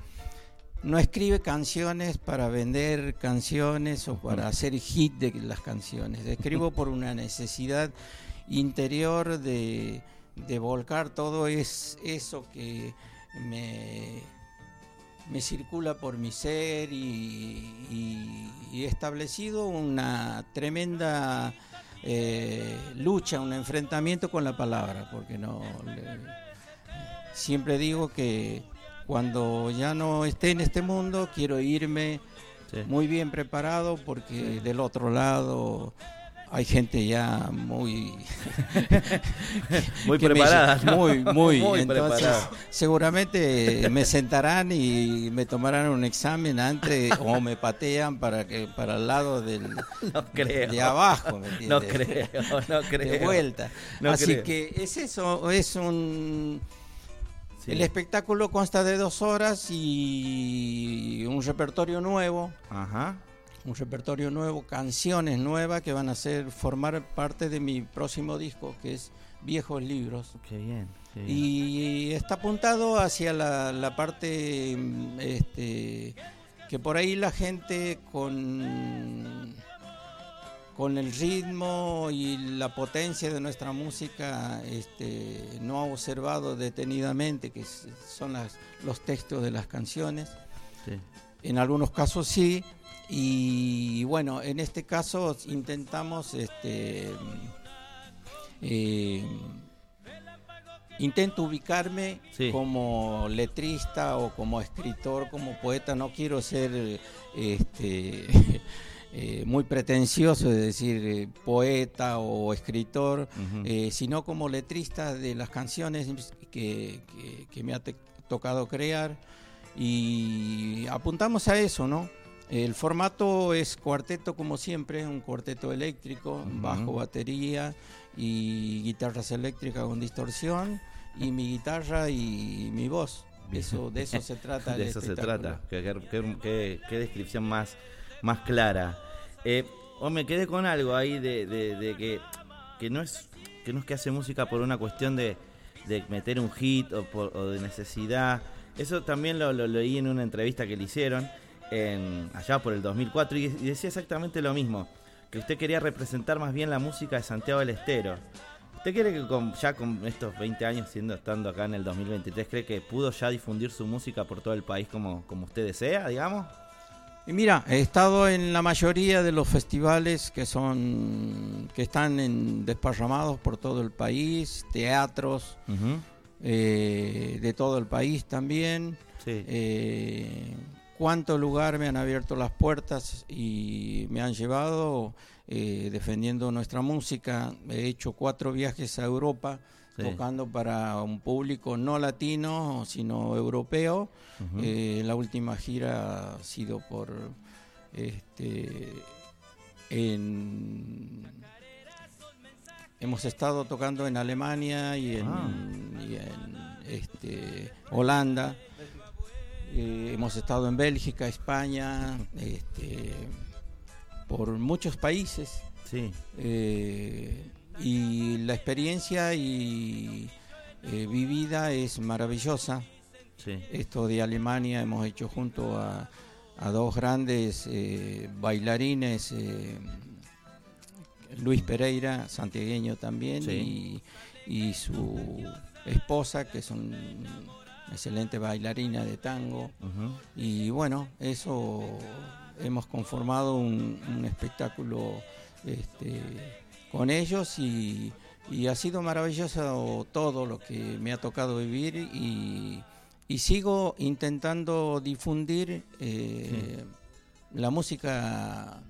no escribe canciones para vender canciones o para hacer hit de las canciones. Escribo por una necesidad interior de, de volcar todo es, eso que me, me circula por mi ser y, he establecido una tremenda eh, lucha, un enfrentamiento con la palabra, porque no le- siempre digo que cuando ya no esté en este mundo quiero irme Sí. muy bien preparado porque del otro lado hay gente ya muy Muy me- preparada. ¿no? muy muy, Muy entonces preparada. seguramente me sentarán y me tomarán un examen antes o me patean para que para el lado del No creo. de abajo ¿me No entiendes? creo, no creo. de vuelta No así creo. que es eso es un Sí. el espectáculo consta de dos horas y un repertorio nuevo Ajá. un repertorio nuevo, canciones nuevas que van a ser formar parte de mi próximo disco, que es Viejos Libros. Qué bien. qué bien. Y está apuntado hacia la, la parte este, que por ahí la gente con, con el ritmo y la potencia de nuestra música este, no ha observado detenidamente, que son las, los textos de las canciones. Sí. En algunos casos sí. Y bueno, en este caso intentamos, este, eh, intento ubicarme Sí. como letrista o como escritor, como poeta. No quiero ser este, eh, muy pretencioso de decir eh, poeta o escritor, eh, sino como letrista de las canciones que, que- que me ha tocado crear y apuntamos a eso, ¿no? El formato es cuarteto como siempre, un cuarteto eléctrico, bajo, batería y guitarras eléctricas con distorsión y mi guitarra y mi voz. Eso, de eso se trata. de eso se trata. Qué- qué- qué descripción más, más clara. Eh, o me quedé con algo ahí de, de- de que, que no es que no es que hace música por una cuestión de, meter un hit o, por- o de necesidad. Eso también lo, lo leí en una entrevista que le hicieron en, allá por el 2004 y, y decía exactamente lo mismo. Que usted quería representar más bien la música de Santiago del Estero. ¿Usted cree que con, ya con estos 20 años siendo estando acá en el 2023, cree que pudo ya difundir su música por todo el país como, como usted desea, digamos? Y mira, he estado en la mayoría de los festivales que son que están en, desparramados por todo el país, teatros eh, de todo el país también. Sí. Eh, cuánto lugar me han abierto las puertas y me han llevado eh, defendiendo nuestra música. He hecho cuatro viajes a Europa Sí. tocando para un público no latino, sino europeo. Eh, la última gira ha sido por este en hemos estado tocando en Alemania y en, Ah. y en, este Holanda. Eh, hemos estado en Bélgica, España, este, por muchos países. Sí. Eh, y la experiencia y, eh, vivida es maravillosa. Sí. Esto de Alemania hemos hecho junto a, a dos grandes eh, bailarines, eh, Luis Pereira, santiagueño también, Sí. y, y su esposa, que es un- una excelente bailarina de tango. Y bueno, eso hemos conformado un, un espectáculo este, con ellos y, y ha sido maravilloso todo lo que me ha tocado vivir y, y sigo intentando difundir eh, la música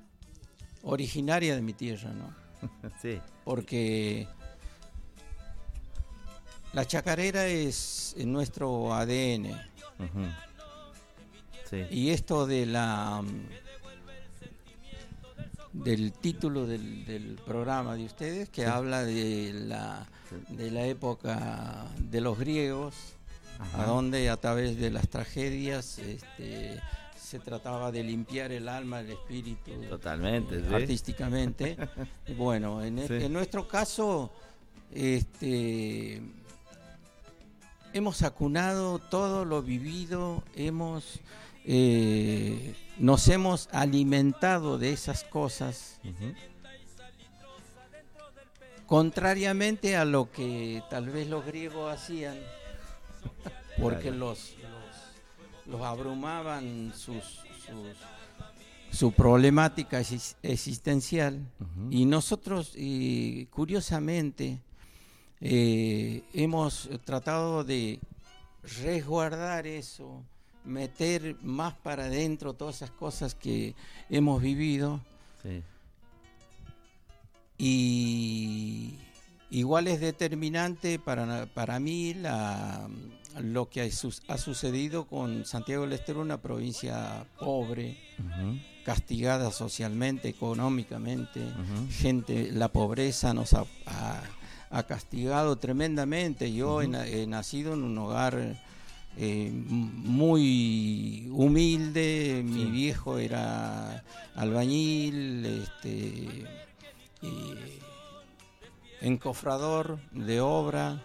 originaria de mi tierra, ¿no? Sí. porque la chacarera es nuestro ADN. Sí. Y esto de la del título del, del programa de ustedes que habla de la de la época de los griegos Ajá. a donde a través de las tragedias este, se trataba de limpiar el alma, el espíritu Totalmente, eh, ¿sí? artísticamente. bueno, en, e- en nuestro caso, este, hemos acunado todo lo vivido, hemos, eh, nos hemos alimentado de esas cosas, contrariamente a lo que tal vez los griegos hacían, porque Claro. los, los, los abrumaban sus, sus- su problemática exis- existencial. Y nosotros, curiosamente, eh, hemos tratado de resguardar eso, meter más para adentro todas esas cosas que hemos vivido. Sí. Y igual es determinante para, para mí la, lo que ha, su- ha sucedido con Santiago del Estero, una provincia pobre, castigada socialmente, económicamente. Gente, la pobreza nos ha, ha- ha castigado tremendamente. Yo he nacido en un hogar eh, muy humilde, mi Sí. viejo era albañil, este, y encofrador de obra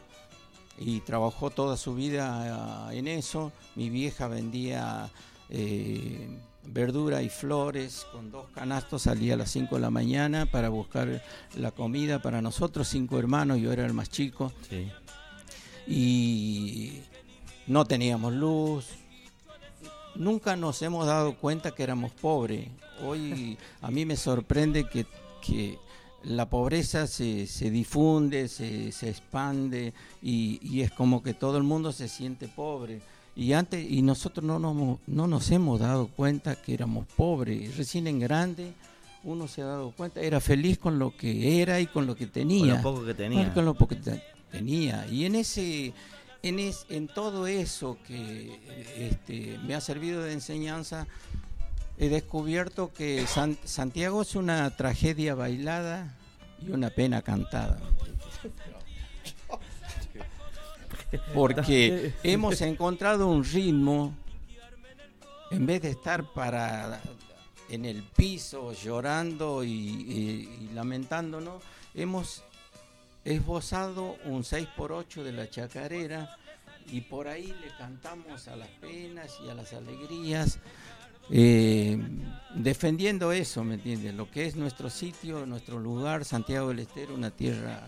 y trabajó toda su vida ah, en eso. Mi vieja vendía eh, verdura y flores con dos canastos, salía a las 5 de la mañana para buscar la comida para nosotros, cinco hermanos, yo era el más chico Sí. y no teníamos luz. Nunca nos hemos dado cuenta que éramos pobres. Hoy a mí me sorprende que, que la pobreza se, se difunde, se, se expande y, y es como que todo el mundo se siente pobre. Y antes y nosotros no nos, no nos hemos dado cuenta que éramos pobres. Recién en grande uno se ha dado cuenta, era feliz con lo que era y con lo que tenía. Con lo poco que tenía. Con lo poco que te- tenía. Y en ese, en es, en todo eso que este, me ha servido de enseñanza, he descubierto que San- Santiago es una tragedia bailada y una pena cantada. Porque hemos encontrado un ritmo, en vez de estar para en el piso llorando y, y- y lamentándonos, hemos esbozado un 6x8 de la chacarera y por ahí le cantamos a las penas y a las alegrías, eh, defendiendo eso, ¿me entiendes? Lo que es nuestro sitio, nuestro lugar, Santiago del Estero, una tierra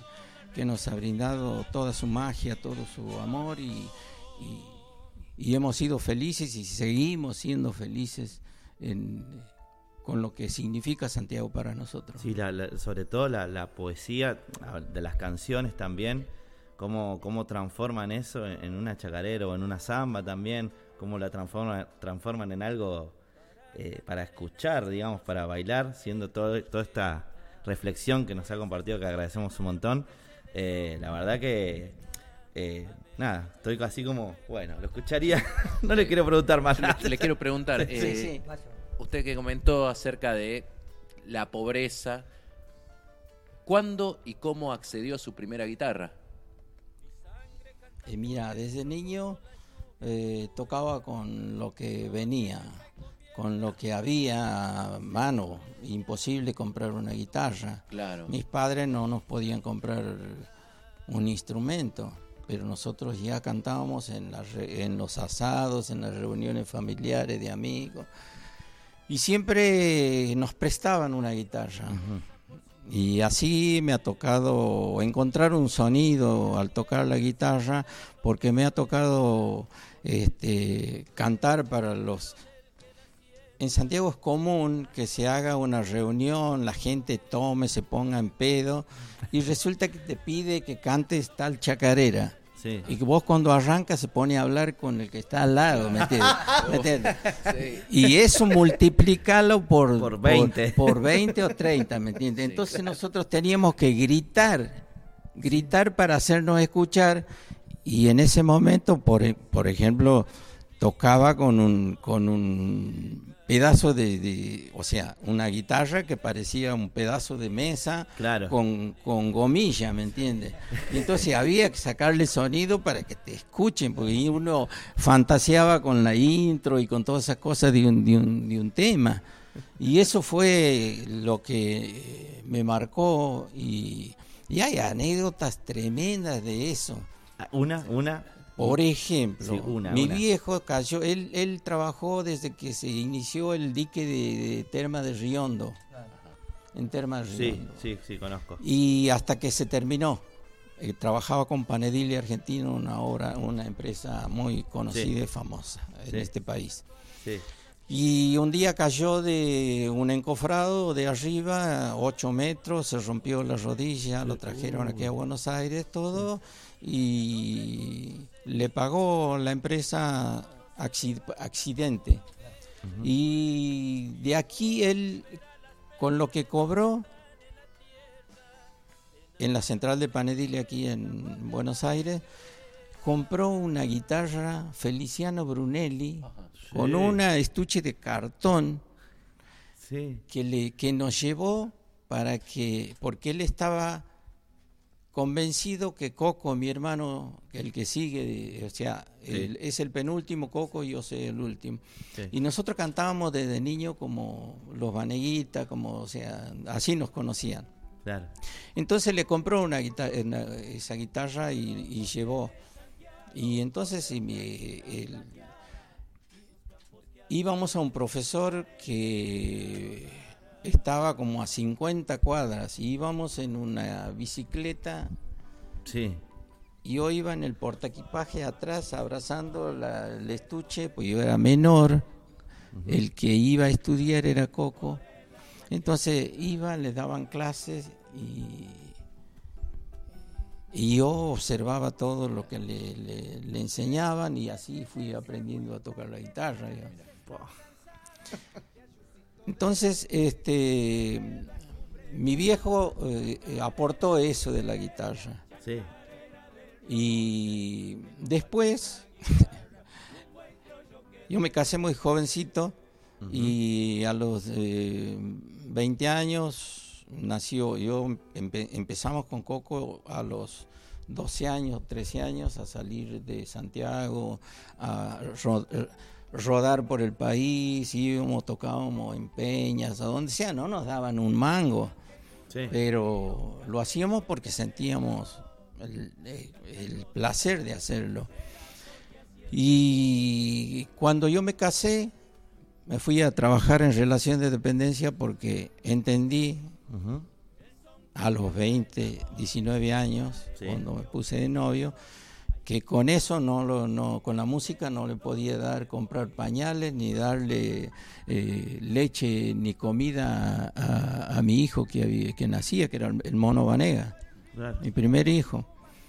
que nos ha brindado toda su magia, todo su amor y, hemos sido felices y seguimos siendo felices en- con lo que significa Santiago para nosotros. Sí, la- la- sobre todo la, la poesía de las canciones también, cómo, cómo transforman eso en, en una chacarera o en una samba también, cómo la transforman, transforman en algo eh, para escuchar, digamos, para bailar, siendo todo, toda esta reflexión que nos ha compartido, que agradecemos un montón. Eh, la verdad que, eh, nada, estoy casi como, bueno, lo escucharía, no le quiero preguntar más nada. Le, quiero preguntar, Sí, eh, sí. Usted que comentó acerca de la pobreza, ¿cuándo y cómo accedió a su primera guitarra? Eh, mira, desde niño eh, tocaba con lo que venía, con lo que había a mano. Imposible comprar una guitarra. Claro. Mis padres no nos podían comprar un instrumento, pero nosotros ya cantábamos en, re- en los asados, en las reuniones familiares de amigos. Y siempre nos prestaban una guitarra. Y así me ha tocado encontrar un sonido al tocar la guitarra, porque me ha tocado este, cantar para los... En Santiago es común que se haga una reunión, la gente tome, se ponga en pedo, y resulta que te pide que cantes tal chacarera. Sí. Y que vos cuando arrancas se pone a hablar con el que está al lado, ¿me entiendes? ¿Me entiendes? Y eso multiplicarlo por, Por 20. Por, por 20 o 30, ¿me entiendes? Entonces nosotros teníamos que gritar, gritar para hacernos escuchar. Y en ese momento, por, e- por ejemplo, tocaba con un, con un pedazo de, de- o sea, una guitarra que parecía un pedazo de mesa Claro. con, con gomilla, ¿me entiendes? Y entonces había que sacarle sonido para que te escuchen, porque uno fantaseaba con la intro y con todas esas cosas de un, de un, de un tema. Y eso fue lo que me marcó y, y hay anécdotas tremendas de eso. Ah, Una, una. Por ejemplo, Sí, una, mi una. viejo cayó, él, él trabajó desde que se inició el dique de, de Terma de Riondo, en Terma de Sí, Riondo, sí, sí, conozco. y hasta que se terminó. Eh, trabajaba con Panedile Argentino, una obra, una empresa muy conocida Sí. y famosa en Sí. este país. Sí. Y un día cayó de un encofrado de arriba, 8 metros, se rompió la rodilla, lo trajeron aquí a Buenos Aires, todo, y le pagó la empresa acci- accidente. Y de aquí él, con lo que cobró, en la central de Panedile aquí en Buenos Aires, compró una guitarra Feliciano Brunelli con Sí. una estuche de cartón Sí. que le que nos llevó para que porque él estaba convencido que Coco, mi hermano, el que sigue, o sea, Sí. él es el penúltimo Coco y yo soy el último. Sí. Y nosotros cantábamos desde niño como los Vaneguitas, como, o sea, así nos conocían. Claro. Entonces le compró una guitarra, esa guitarra y, y llevó. Y entonces y mi- el- íbamos a un profesor que estaba como a 50 cuadras. Y íbamos en una bicicleta Sí. y yo iba en el portaequipaje atrás abrazando la- el estuche, pues yo era menor. El que iba a estudiar era Coco. Entonces iba, le daban clases y, y yo observaba todo lo que le, le- le enseñaban y así fui aprendiendo a tocar la guitarra. Entonces, este, mi viejo eh, aportó eso de la guitarra. Sí. Y después, yo me casé muy jovencito y a los eh, 20 años nació, yo empe- empezamos con Coco a los 12 años, 13 años a salir de Santiago, a rodar por el país, íbamos, tocábamos en peñas, a donde sea, no nos daban un mango Sí. pero lo hacíamos porque sentíamos el, eh, el placer de hacerlo. Y cuando yo me casé, me fui a trabajar en relación de dependencia porque entendí a los 20, 19 años, Sí. cuando me puse de novio, que con eso no lo, no, con la música no le podía dar comprar pañales ni darle eh, leche ni comida a, a- a mi hijo que, había- que nacía, que era el, mono Vanega, Claro. mi primer hijo.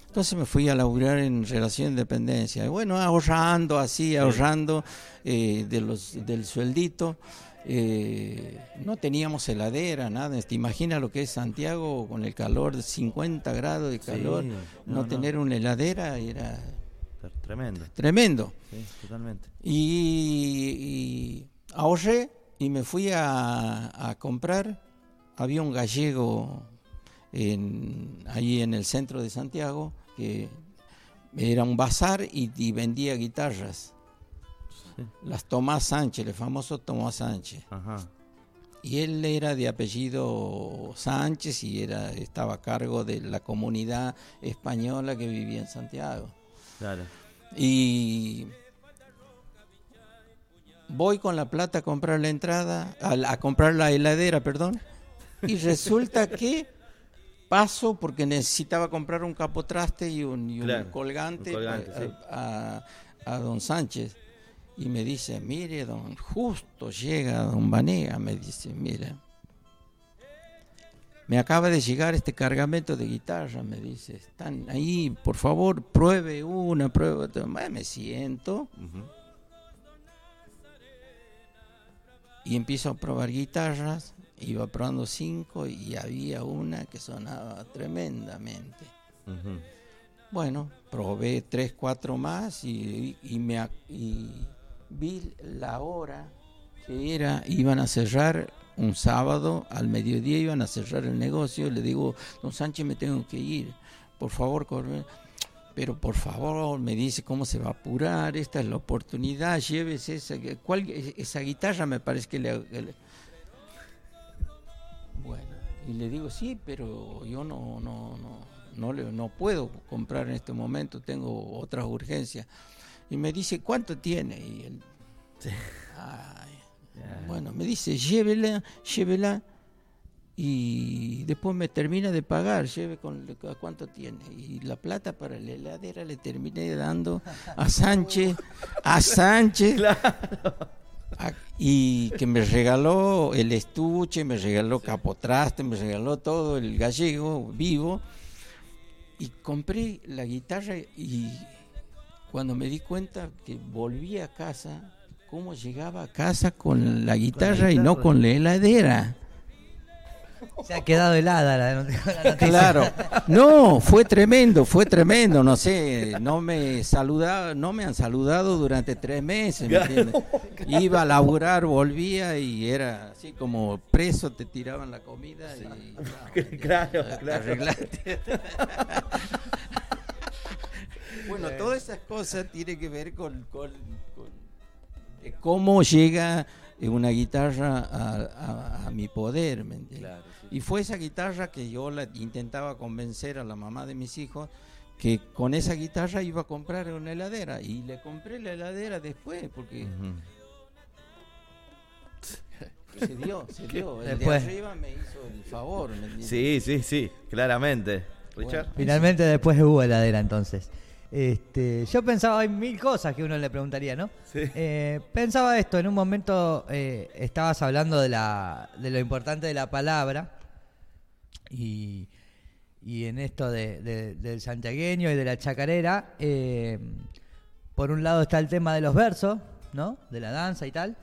Entonces me fui a laburar en relación de dependencia. Y bueno, ahorrando así, ahorrando eh, de los, del sueldito. Eh, no teníamos heladera, nada. ¿Te imaginas lo que es Santiago con el calor de 50 grados de calor? Sí, no, no, no. tener una heladera era Tremendo. tremendo. Sí, totalmente. Y, y ahorré y me fui a, a comprar. Había un gallego en, ahí en el centro de Santiago que era un bazar y, y vendía guitarras. Sí. Las Tomás Sánchez, el famoso Tomás Sánchez. Ajá. Y él era de apellido Sánchez y era, estaba a cargo de la comunidad española que vivía en Santiago. Claro. Y voy con la plata a comprar la entrada, a, comprar la heladera, perdón, y resulta que paso porque necesitaba comprar un capotraste y un, y un Claro, colgante, un colgante, a, sí. a- a don Sánchez. Y me dice, mire, don, justo llega don Vanega, me dice, mira, me acaba de llegar este cargamento de guitarra, me dice, están ahí, por favor, pruebe una, pruebe otra. Me siento y empiezo a probar guitarras, iba probando cinco y había una que sonaba tremendamente. Bueno, probé tres, cuatro más y, y me y vi la hora que era, iban a cerrar un sábado, al mediodía iban a cerrar el negocio, le digo, don Sánchez, me tengo que ir, por favor. Pero por favor, me dice cómo se va a apurar, esta es la oportunidad, llévese esa, ¿cuál, esa guitarra, me parece que le, le- Bueno, y le digo, sí, pero yo no, no, no, no, no puedo comprar en este momento, tengo otras urgencias. Y me dice, ¿cuánto tiene? Y él, "Ay". bueno, me dice, llévela, llévela y después me termina de pagar, lleve con a cuánto tiene. Y la plata para la heladera le terminé dando a Sánchez, a Sánchez. A- y que me regaló el estuche, me regaló capotraste, me regaló todo el gallego vivo. Y compré la guitarra y cuando me di cuenta que volví a casa, cómo llegaba a casa con la guitarra y no con la heladera. Se ha quedado helada la, la noticia. Claro, no, fue tremendo, fue tremendo, no sé, no me saludaba, no me han saludado durante tres meses, ¿me entiendes? Iba a laburar, volvía y era así como preso, te tiraban la comida y Claro, te claro. Bueno, todas esas cosas tienen que ver con, con- con, eh, cómo llega eh, una guitarra a, a- a mi poder, ¿me entiendes? Claro, sí. Y fue esa guitarra que yo la intentaba convencer a la mamá de mis hijos que con esa guitarra iba a comprar una heladera y le compré la heladera después porque Ujú. se dio, se dio. El Después. de arriba me hizo el favor, ¿me? Sí, sí, sí, claramente. Richard. Finalmente después hubo heladera entonces. Este, yo pensaba, hay mil cosas que uno le preguntaría, ¿no? Sí. Eh, pensaba esto, en un momento eh, estabas hablando de, la, de lo importante de la palabra y, y en esto de- de- del santiagueño y de la chacarera, eh, por un lado está el tema de los versos, ¿no? De la danza y tal.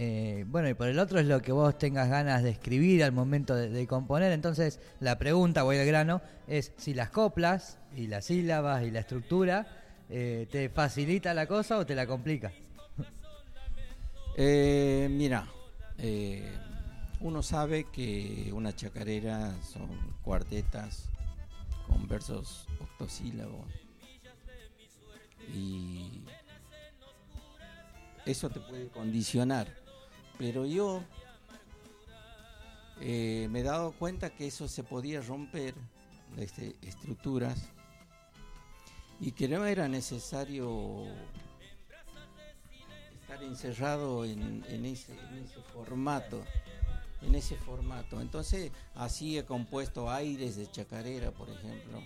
Eh, bueno, y por el otro es lo que vos tengas ganas de escribir al momento de, componer. Entonces, la pregunta, voy al grano, es si las coplas y las sílabas y la estructura eh, te facilita la cosa o te la complica. Eh, mira, eh, uno sabe que una chacarera son cuartetas con versos octosílabos y eso te puede condicionar. Pero yo eh, me he dado cuenta que eso se podía romper, este, estructuras, y que no era necesario estar encerrado en, ese, en ese formato. En ese formato. Entonces, así he compuesto aires de chacarera, por ejemplo.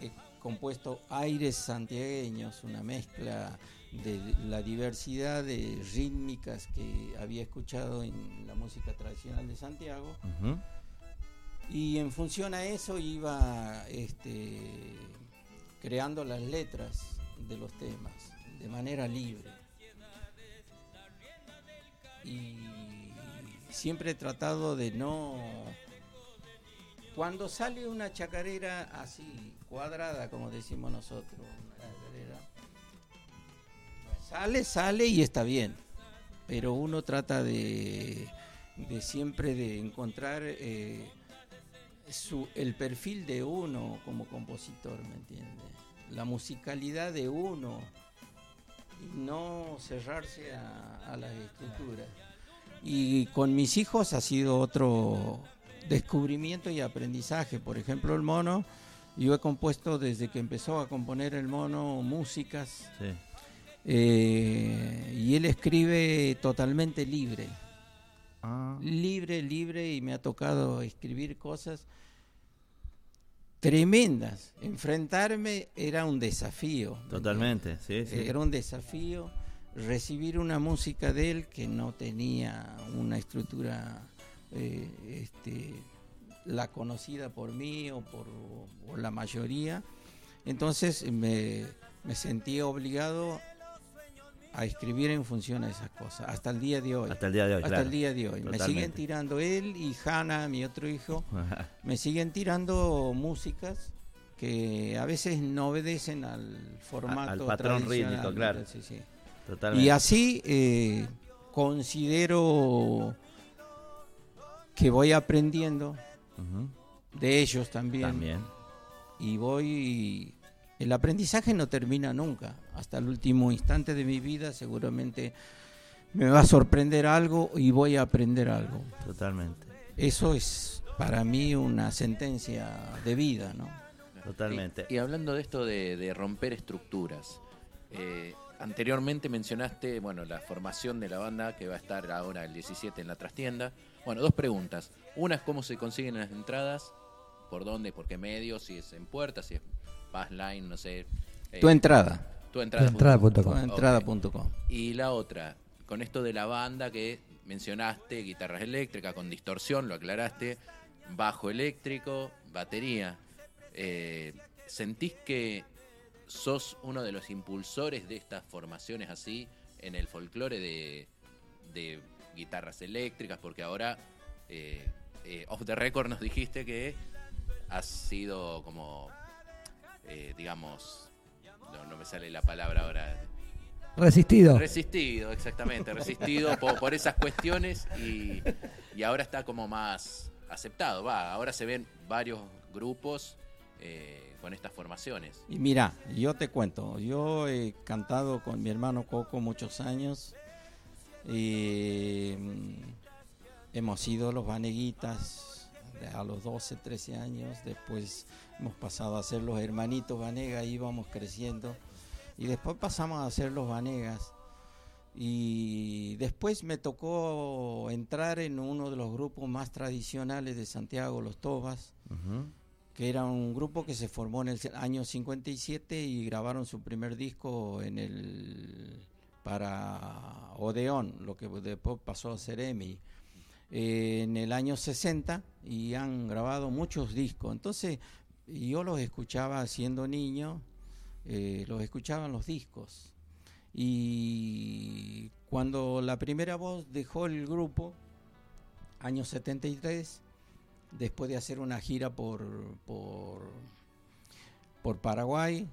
He compuesto aires santiagueños, una mezcla de la diversidad de rítmicas que había escuchado en la música tradicional de Santiago. Y en función a eso iba este, creando las letras de los temas de manera libre. Y siempre he tratado de no... Cuando sale una chacarera así, cuadrada, como decimos nosotros, sale, sale y está bien. Pero uno trata de, de siempre de encontrar eh, su, el perfil de uno como compositor, ¿me entiendes? La musicalidad de uno y no cerrarse a, a las estructuras. Y con mis hijos ha sido otro descubrimiento y aprendizaje. Por ejemplo, el mono, yo he compuesto desde que empezó a componer el mono músicas Sí. Eh, y él escribe totalmente libre Ah, libre, libre y me ha tocado escribir cosas tremendas. Enfrentarme era un desafío. ¿me totalmente, sí, sí. Era un desafío recibir una música de él que no tenía una estructura eh, este, la conocida por mí o por, por la mayoría. Entonces me, me sentí obligado a escribir en función a esas cosas, hasta el día de hoy. Hasta el día de hoy, Hasta claro. el día de hoy. Me siguen tirando él y Hanna, mi otro hijo, me siguen tirando músicas que a veces no obedecen al formato al patrón rítmico, claro. Sí, sí. Totalmente. Y así eh, considero que voy aprendiendo de ellos también. También. Y voy... El aprendizaje no termina nunca. Hasta el último instante de mi vida seguramente me va a sorprender algo y voy a aprender algo. Totalmente. Eso es para mí una sentencia de vida, ¿no? Totalmente. Y, y hablando de esto de, de romper estructuras, eh, anteriormente mencionaste, bueno, la formación de la banda que va a estar ahora el 17 en la trastienda. Bueno, dos preguntas. Una es cómo se consiguen las entradas, por dónde, por qué medios, si es en puertas, si es Passline, no sé. eh, Tu entrada. tu entrada. Tuentrada.com. Tu entrada.com. Y la otra, con esto de la banda que mencionaste, guitarras eléctricas con distorsión, lo aclaraste, bajo eléctrico, batería. Eh, ¿Sentís que sos uno de los impulsores de estas formaciones así en el folclore de, de guitarras eléctricas? Porque ahora, eh, eh, off the record, nos dijiste que has sido como, eh, digamos, no, no me sale la palabra ahora. Resistido. Resistido, exactamente, resistido por, por esas cuestiones y, y ahora está como más aceptado. Va, ahora se ven varios grupos eh, con estas formaciones. Y mira, yo te cuento, yo he cantado con mi hermano Coco muchos años. y, mm, hemos sido los Vaneguitas a los 12, 13 años. Después hemos pasado a ser los hermanitos Vanegas, íbamos creciendo. Y después pasamos a ser los Vanegas. Y después me tocó entrar en uno de los grupos más tradicionales de Santiago, los Tobas que era un grupo que se formó en el año 57 y grabaron su primer disco en el para Odeón, lo que después pasó a ser EMI, eh, en el año 60 y han grabado muchos discos. Entonces yo los escuchaba siendo niño, eh, los escuchaba en los discos. Y cuando la primera voz dejó el grupo, año 73, después de hacer una gira por, por, por Paraguay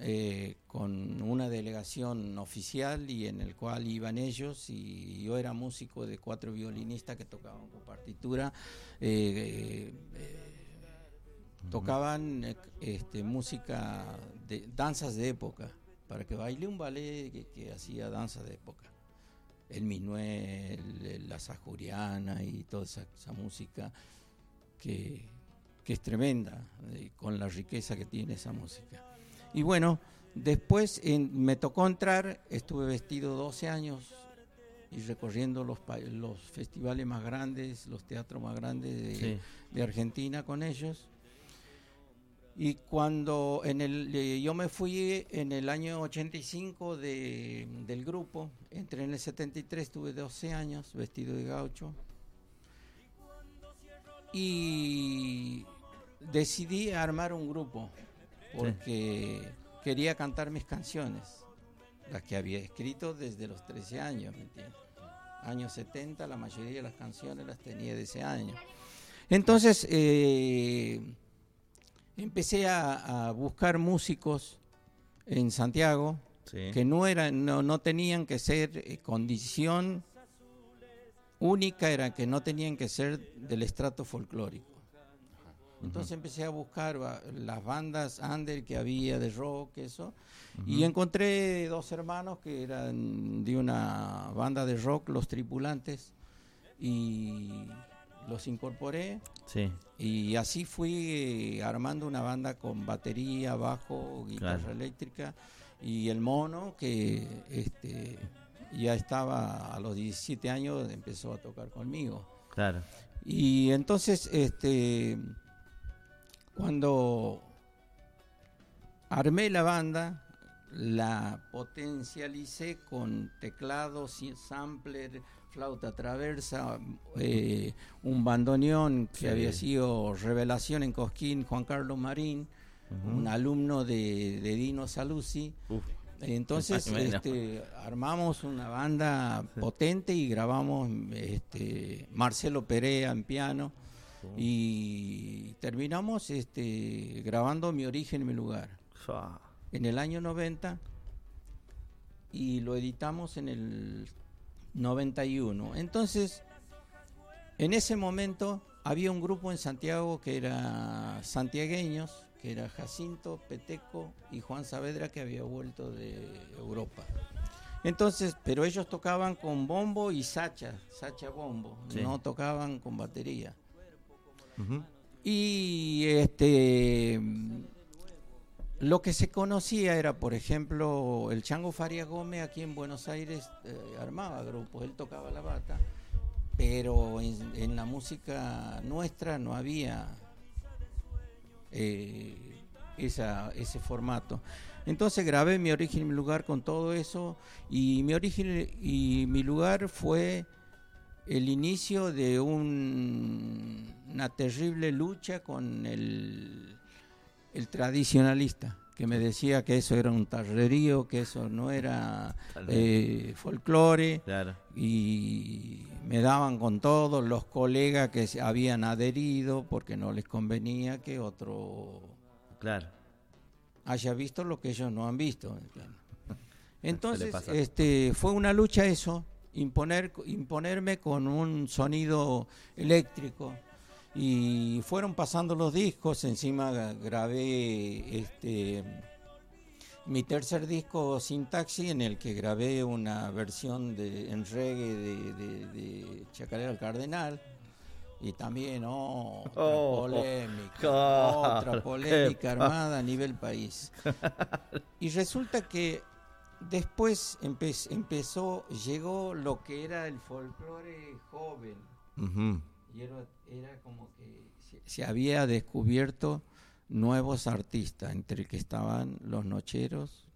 eh, con una delegación oficial y en el cual iban ellos y yo era músico de cuatro violinistas que tocaban con partitura. eh, eh, tocaban eh, este, música de danzas de época para que baile un ballet que, que hacía danzas de época el minué, el- la sajuriana y toda esa, esa música que, que es tremenda, eh, con la riqueza que tiene esa música. Y bueno, después en- me tocó entrar, estuve vestido 12 años y recorriendo los, los festivales más grandes, los teatros más grandes de, Sí. de Argentina con ellos. Y cuando en el, eh, yo me fui en el año 85 de, del grupo, entré en el 73, tuve 12 años vestido de gaucho. Y decidí armar un grupo porque quería cantar mis canciones, las que había escrito desde los 13 años, ¿me entiendes? Años 70, la mayoría de las canciones las tenía de ese año. Entonces, eh, empecé a, a buscar músicos en Santiago Sí. que no eran no, no tenían que ser eh, condición única era que no tenían que ser del estrato folclórico entonces empecé a buscar las bandas under que había de rock eso y encontré dos hermanos que eran de una banda de rock los tripulantes y los incorporé Sí. y así fui eh, armando una banda con batería, bajo, guitarra Claro. eléctrica y el mono que este, ya estaba a los 17 años empezó a tocar conmigo. Claro. Y entonces este cuando armé la banda la potencialicé con teclados, y sampler, flauta traversa, eh, un bandoneón que Sí. había sido revelación en Cosquín, Juan Carlos Marín, un alumno de, de Dino Saluzzi. Uf. Entonces este, armamos una banda potente y grabamos este, Marcelo Perea en piano y terminamos este, grabando Mi origen, mi lugar. En el año 90 y lo editamos en el 91. Entonces, en ese momento había un grupo en Santiago que era santiagueños, que era Jacinto, Peteco y Juan Saavedra que había vuelto de Europa. Entonces, pero ellos tocaban con bombo y sacha, sacha bombo, Sí. no tocaban con batería. Y este lo que se conocía era, por ejemplo, el Chango Faria Gómez aquí en Buenos Aires eh, armaba grupos, él tocaba la bata, pero en, en la música nuestra no había eh, esa, ese formato. Entonces grabé mi origen y mi lugar con todo eso y mi origen y mi lugar fue el inicio de un- una terrible lucha con el, el tradicionalista, que me decía que eso era un tarrerío, que eso no era eh, folclore, Claro. y me daban con todos los colegas que se habían adherido porque no les convenía que otro Claro. haya visto lo que ellos no han visto. Entonces, este, fue una lucha eso, imponer, imponerme con un sonido eléctrico. Y fueron pasando los discos, encima gra- grabé este mi tercer disco Sintaxi en el que grabé una versión de en reggae de, de, de Chacarera al Cardenal y también oh, otra Oh, polémica, otra polémica armada a nivel país. Y resulta que después empe- empezó, llegó lo que era el folclore joven. Y era, era como que se, se había descubierto nuevos artistas, entre que estaban los Nocheros,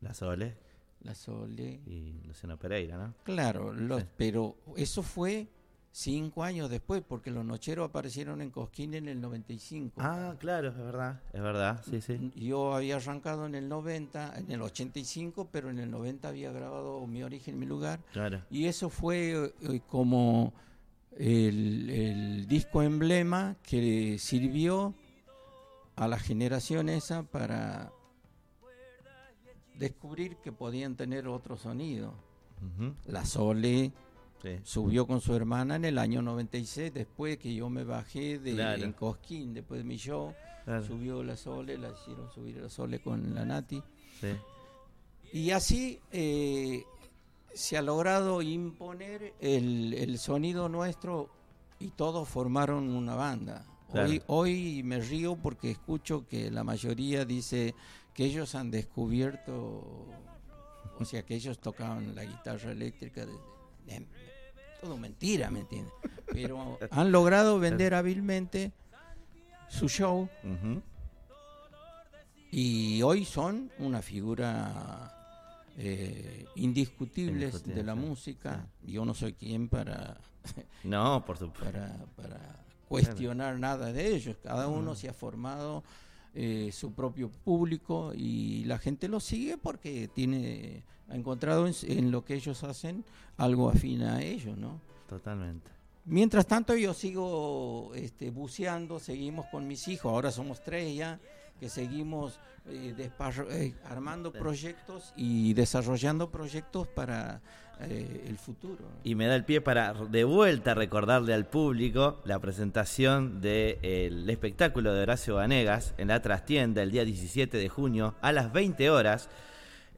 La Sole la Sole. y Luciano Pereira, ¿no? Claro, los, Sí. pero eso fue cinco años después, porque los Nocheros aparecieron en Cosquín en el 95. Ah, claro, es verdad. Es verdad, sí, sí. Yo había arrancado en el 90, en el 85, pero en el 90 había grabado Mi Origen, Mi Lugar. Claro. Y eso fue eh, como el, el disco emblema que sirvió a la generación esa para descubrir que podían tener otro sonido. La Sole Sí. subió con su hermana en el año 96, después que yo me bajé de Claro. en Cosquín, después de mi show, Claro. subió la Sole, la hicieron subir la Sole con la Nati. Sí. Y así eh, se ha logrado imponer el, el sonido nuestro y todos formaron una banda. Claro. Hoy, hoy me río porque escucho que la mayoría dice que ellos han descubierto, o sea, que ellos tocaban la guitarra eléctrica. de- de- todo mentira, ¿me entiendes? Pero han logrado vender hábilmente su show y hoy son una figura eh, indiscutibles Indiscutible, de la sí, música. Yo no soy quien para, No, por supuesto. para, para cuestionar nada de ellos. Cada uno se ha formado eh, su propio público y la gente lo sigue porque tiene ha encontrado en, en lo que ellos hacen algo afín a ellos, ¿no? Totalmente. Mientras tanto yo sigo este, buceando, seguimos con mis hijos, ahora somos tres ya, que seguimos eh, eh, armando proyectos y desarrollando proyectos para eh, el futuro. Y me da el pie para de vuelta recordarle al público la presentación del espectáculo de Horacio Vanegas en la trastienda el día 17 de junio a las 20 horas.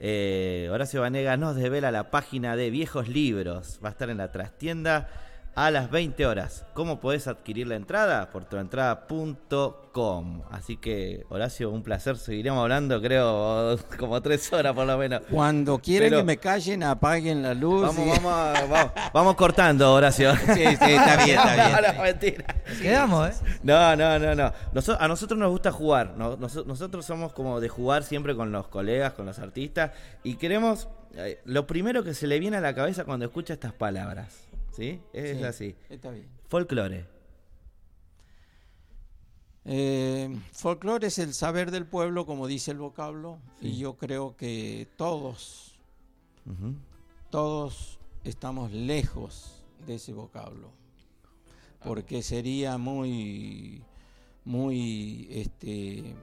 Eh, Horacio Vanegas nos devela la página de Viejos Libros. Va a estar en la trastienda a las 20 horas. ¿Cómo podés adquirir la entrada? Por tuentrada.com. Así que, Horacio, un placer. Seguiremos hablando, creo, como tres horas por lo menos. Cuando quieren Pero- que me callen, apaguen la luz. Vamos, y- vamos, a- vamos, vamos cortando, Horacio. Sí, sí, está bien, está bien. No, no, mentira. Quedamos, ¿eh? No, no, no, no. A nosotros nos gusta jugar. No- noso- nosotros somos como de jugar siempre con los colegas, con los artistas. Y queremos. eh, lo primero que se le viene a la cabeza cuando escucha estas palabras. ¿Sí? Es Sí, así. Está bien. Folclore. Eh, folclore es el saber del pueblo, como dice el vocablo, y yo creo que todos, todos estamos lejos de ese vocablo, porque sería muy, muy, este,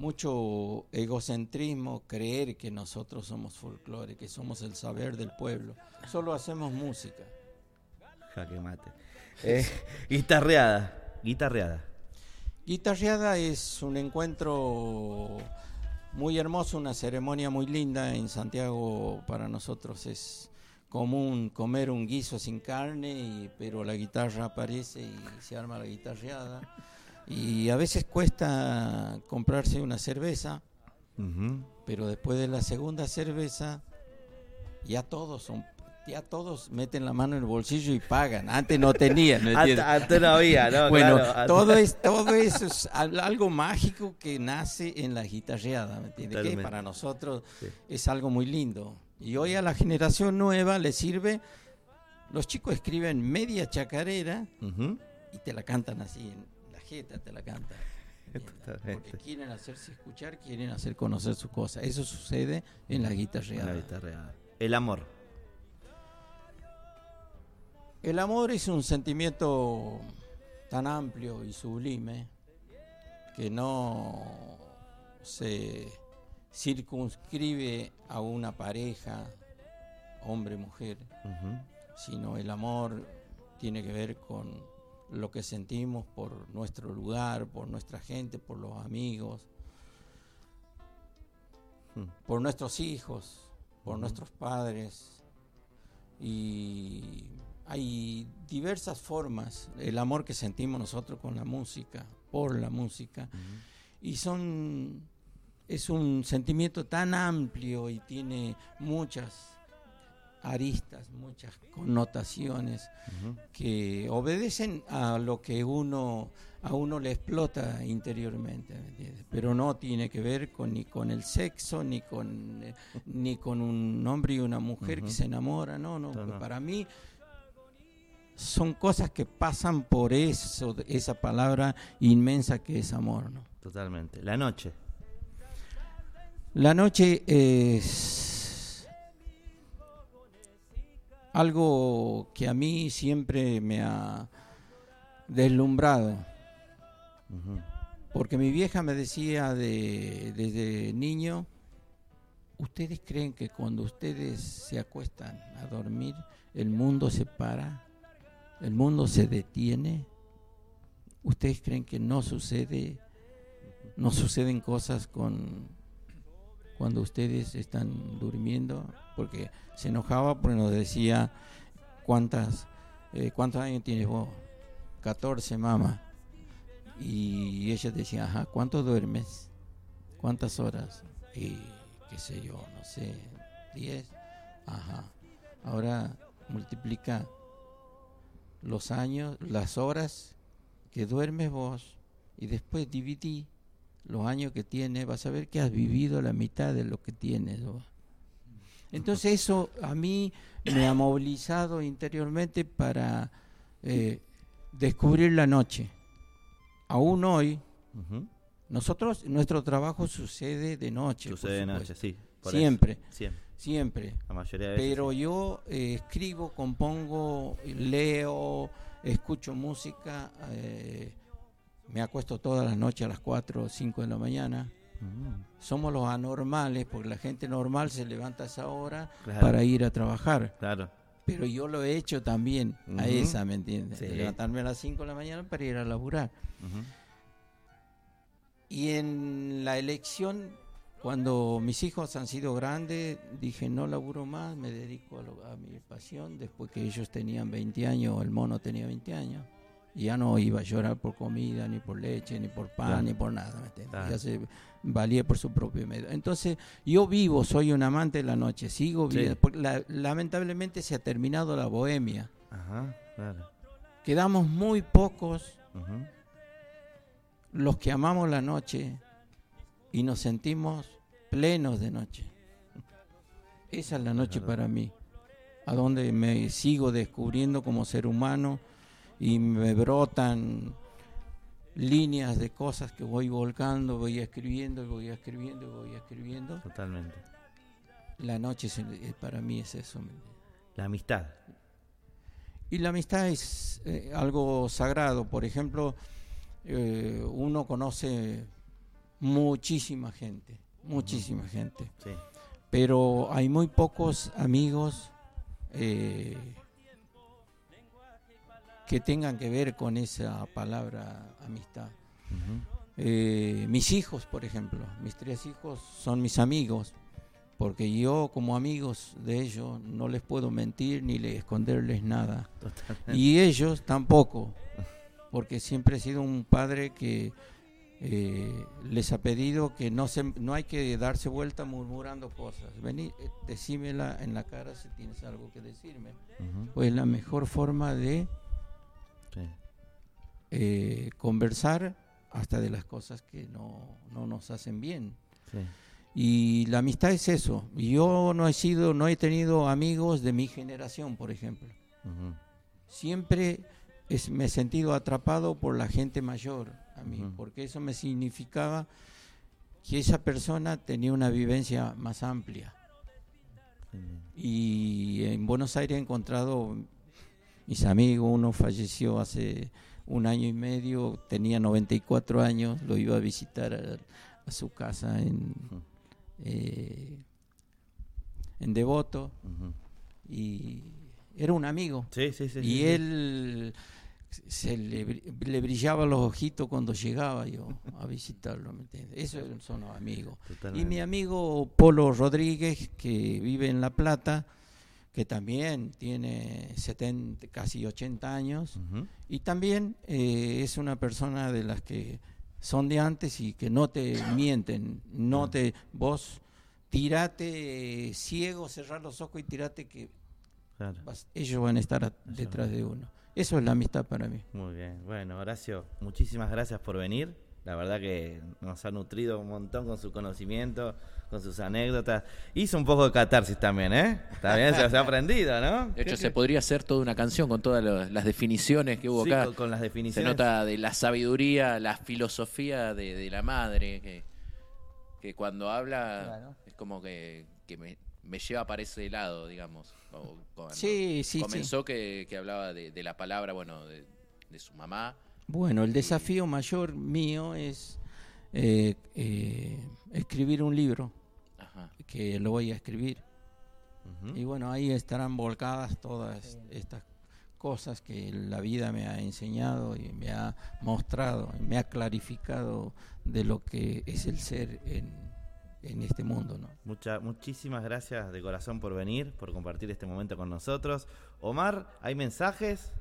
mucho egocentrismo creer que nosotros somos folclore, que somos el saber del pueblo. Solo hacemos música. Jaque mate. Eh, guitarreada, guitarreada. Guitarreada es un encuentro muy hermoso, una ceremonia muy linda. En Santiago para nosotros es común comer un guiso sin carne, y- pero la guitarra aparece y se arma la guitarreada. Y a veces cuesta comprarse una cerveza, pero después de la segunda cerveza ya todos son ya todos meten la mano en el bolsillo y pagan. Antes no tenían, ¿me entiendes? Antes, antes no había, ¿no? Bueno, Claro, todo, es, todo eso es al- algo mágico que nace en la guitarreada, ¿me entiendes? Que para nosotros Sí. es algo muy lindo. Y hoy a la generación nueva le sirve, los chicos escriben media chacarera y te la cantan así, en te la. Totalmente. Porque quieren hacerse escuchar, quieren hacer conocer su cosa. Eso sucede en la guitarreada. La guitarreada. El amor. El amor es un sentimiento tan amplio y sublime que no se circunscribe a una pareja, hombre-mujer, sino el amor tiene que ver con lo que sentimos por nuestro lugar, por nuestra gente, por los amigos, Mm. por nuestros hijos, por nuestros padres. Y hay diversas formas, el amor que sentimos nosotros con la música, por la música. Y son, es un sentimiento tan amplio y tiene muchas aristas, muchas connotaciones que obedecen a lo que uno a uno le explota interiormente, pero no tiene que ver con ni con el sexo ni con eh, ni con un hombre y una mujer que se enamora, no, no, No, no. para mí son cosas que pasan por eso, esa palabra inmensa que es amor, ¿no? Totalmente. La noche. La noche es algo que a mí siempre me ha deslumbrado, porque mi vieja me decía de- desde niño, ¿ustedes creen que cuando ustedes se acuestan a dormir, el mundo se para? ¿El mundo se detiene? ¿Ustedes creen que no sucede? ¿No suceden cosas con cuando ustedes están durmiendo? Porque se enojaba porque nos decía, ¿cuántas, eh, ¿cuántos años tienes vos? 14, mamá. Y ella decía, ajá, ¿cuánto duermes? ¿Cuántas horas? Y qué sé yo, no sé, 10. Ajá. Ahora multiplica los años, las horas que duermes vos y después dividí los años que tienes, vas a ver que has vivido la mitad de lo que tienes. Entonces eso a mí me ha movilizado interiormente para eh, descubrir la noche. Aún hoy, nosotros, nuestro trabajo sucede de noche. Sucede de noche, sí. Siempre. Siempre. siempre. La mayoría de veces. Pero sí. yo eh, escribo, compongo, leo, escucho música, eh, me acuesto todas las noches a las 4 o 5 de la mañana. Ujú. Somos los anormales, porque la gente normal se levanta a esa hora Claro. para ir a trabajar. Claro. Pero yo lo he hecho también a esa, ¿me entiendes? Sí. Levantarme a las 5 de la mañana para ir a laburar. Y en la elección, cuando mis hijos han sido grandes, dije no laburo más, me dedico a, lo- a mi pasión. Después que ellos tenían 20 años, el mono tenía 20 años. Ya no iba a llorar por comida, ni por leche, ni por pan, Claro. ni por nada. ¿me? Claro. Ya se valía por su propio medio. Entonces, yo vivo, soy un amante de la noche, sigo viviendo. la- lamentablemente se ha terminado la bohemia. Ajá, claro. Quedamos muy pocos Ujú. los que amamos la noche y nos sentimos plenos de noche. Esa es la noche verdad. para mí, a donde me sigo descubriendo como ser humano y me brotan líneas de cosas que voy volcando, voy escribiendo, voy escribiendo, voy escribiendo. Totalmente. La noche es- eh, para mí es eso. La amistad. Y la amistad es eh, algo sagrado. Por ejemplo, eh, uno conoce muchísima gente, muchísima gente. Sí. Pero hay muy pocos amigos eh, que tengan que ver con esa palabra amistad. Eh, mis hijos, por ejemplo, mis tres hijos son mis amigos, porque yo como amigos de ellos no les puedo mentir ni le esconderles nada. Y ellos tampoco, porque siempre he sido un padre que eh, les ha pedido que no, se, no hay que darse vuelta murmurando cosas. Vení, eh, decímela en la cara si tienes algo que decirme. Pues la mejor forma de. Eh, conversar hasta de las cosas que no, no nos hacen bien. Sí. Y la amistad es eso. Yo no he sido, no he tenido amigos de mi generación, por ejemplo. Siempre es- me he sentido atrapado por la gente mayor a mí, porque eso me significaba que esa persona tenía una vivencia más amplia. Y en Buenos Aires he encontrado mis amigos, uno falleció hace un año y medio, tenía 94 años, lo iba a visitar a, a su casa en, eh, en Devoto y era un amigo. Sí, sí, sí. y él se le, le brillaba los ojitos cuando llegaba yo a visitarlo, ¿me entiendes? Esos son los amigos. Y mi amigo Polo Rodríguez, que vive en La Plata, que también tiene 70, casi 80 años, y también eh, es una persona de las que son de antes y que no te mienten, no te vos tirate eh, ciego, cerrar los ojos y tirate que Claro. vas- ellos van a estar a- detrás de uno. Eso es la amistad para mí. Muy bien. Bueno, Horacio, muchísimas gracias por venir. La verdad que nos ha nutrido un montón con su conocimiento, con sus anécdotas. Hizo un poco de catarsis también, ¿eh? También se, se ha aprendido, ¿no? De hecho, ¿Qué- se podría hacer toda una canción con todas lo- las definiciones que hubo Sí, acá. con, con las Se definiciones. nota de la sabiduría, la filosofía de, de la madre, que, que cuando habla Claro. es como que, que me, me lleva para ese lado, digamos. Cuando Sí, sí, sí. comenzó Que, que hablaba de, de la palabra, bueno, de, de su mamá. Bueno, el desafío mayor mío es eh, eh, escribir un libro, Ajá. que lo voy a escribir. Y bueno, ahí estarán volcadas todas estas cosas que la vida me ha enseñado y me ha mostrado, y me ha clarificado de lo que es el ser en, en este mundo, ¿no? Mucha- muchísimas gracias de corazón por venir, por compartir este momento con nosotros. Omar, ¿hay mensajes?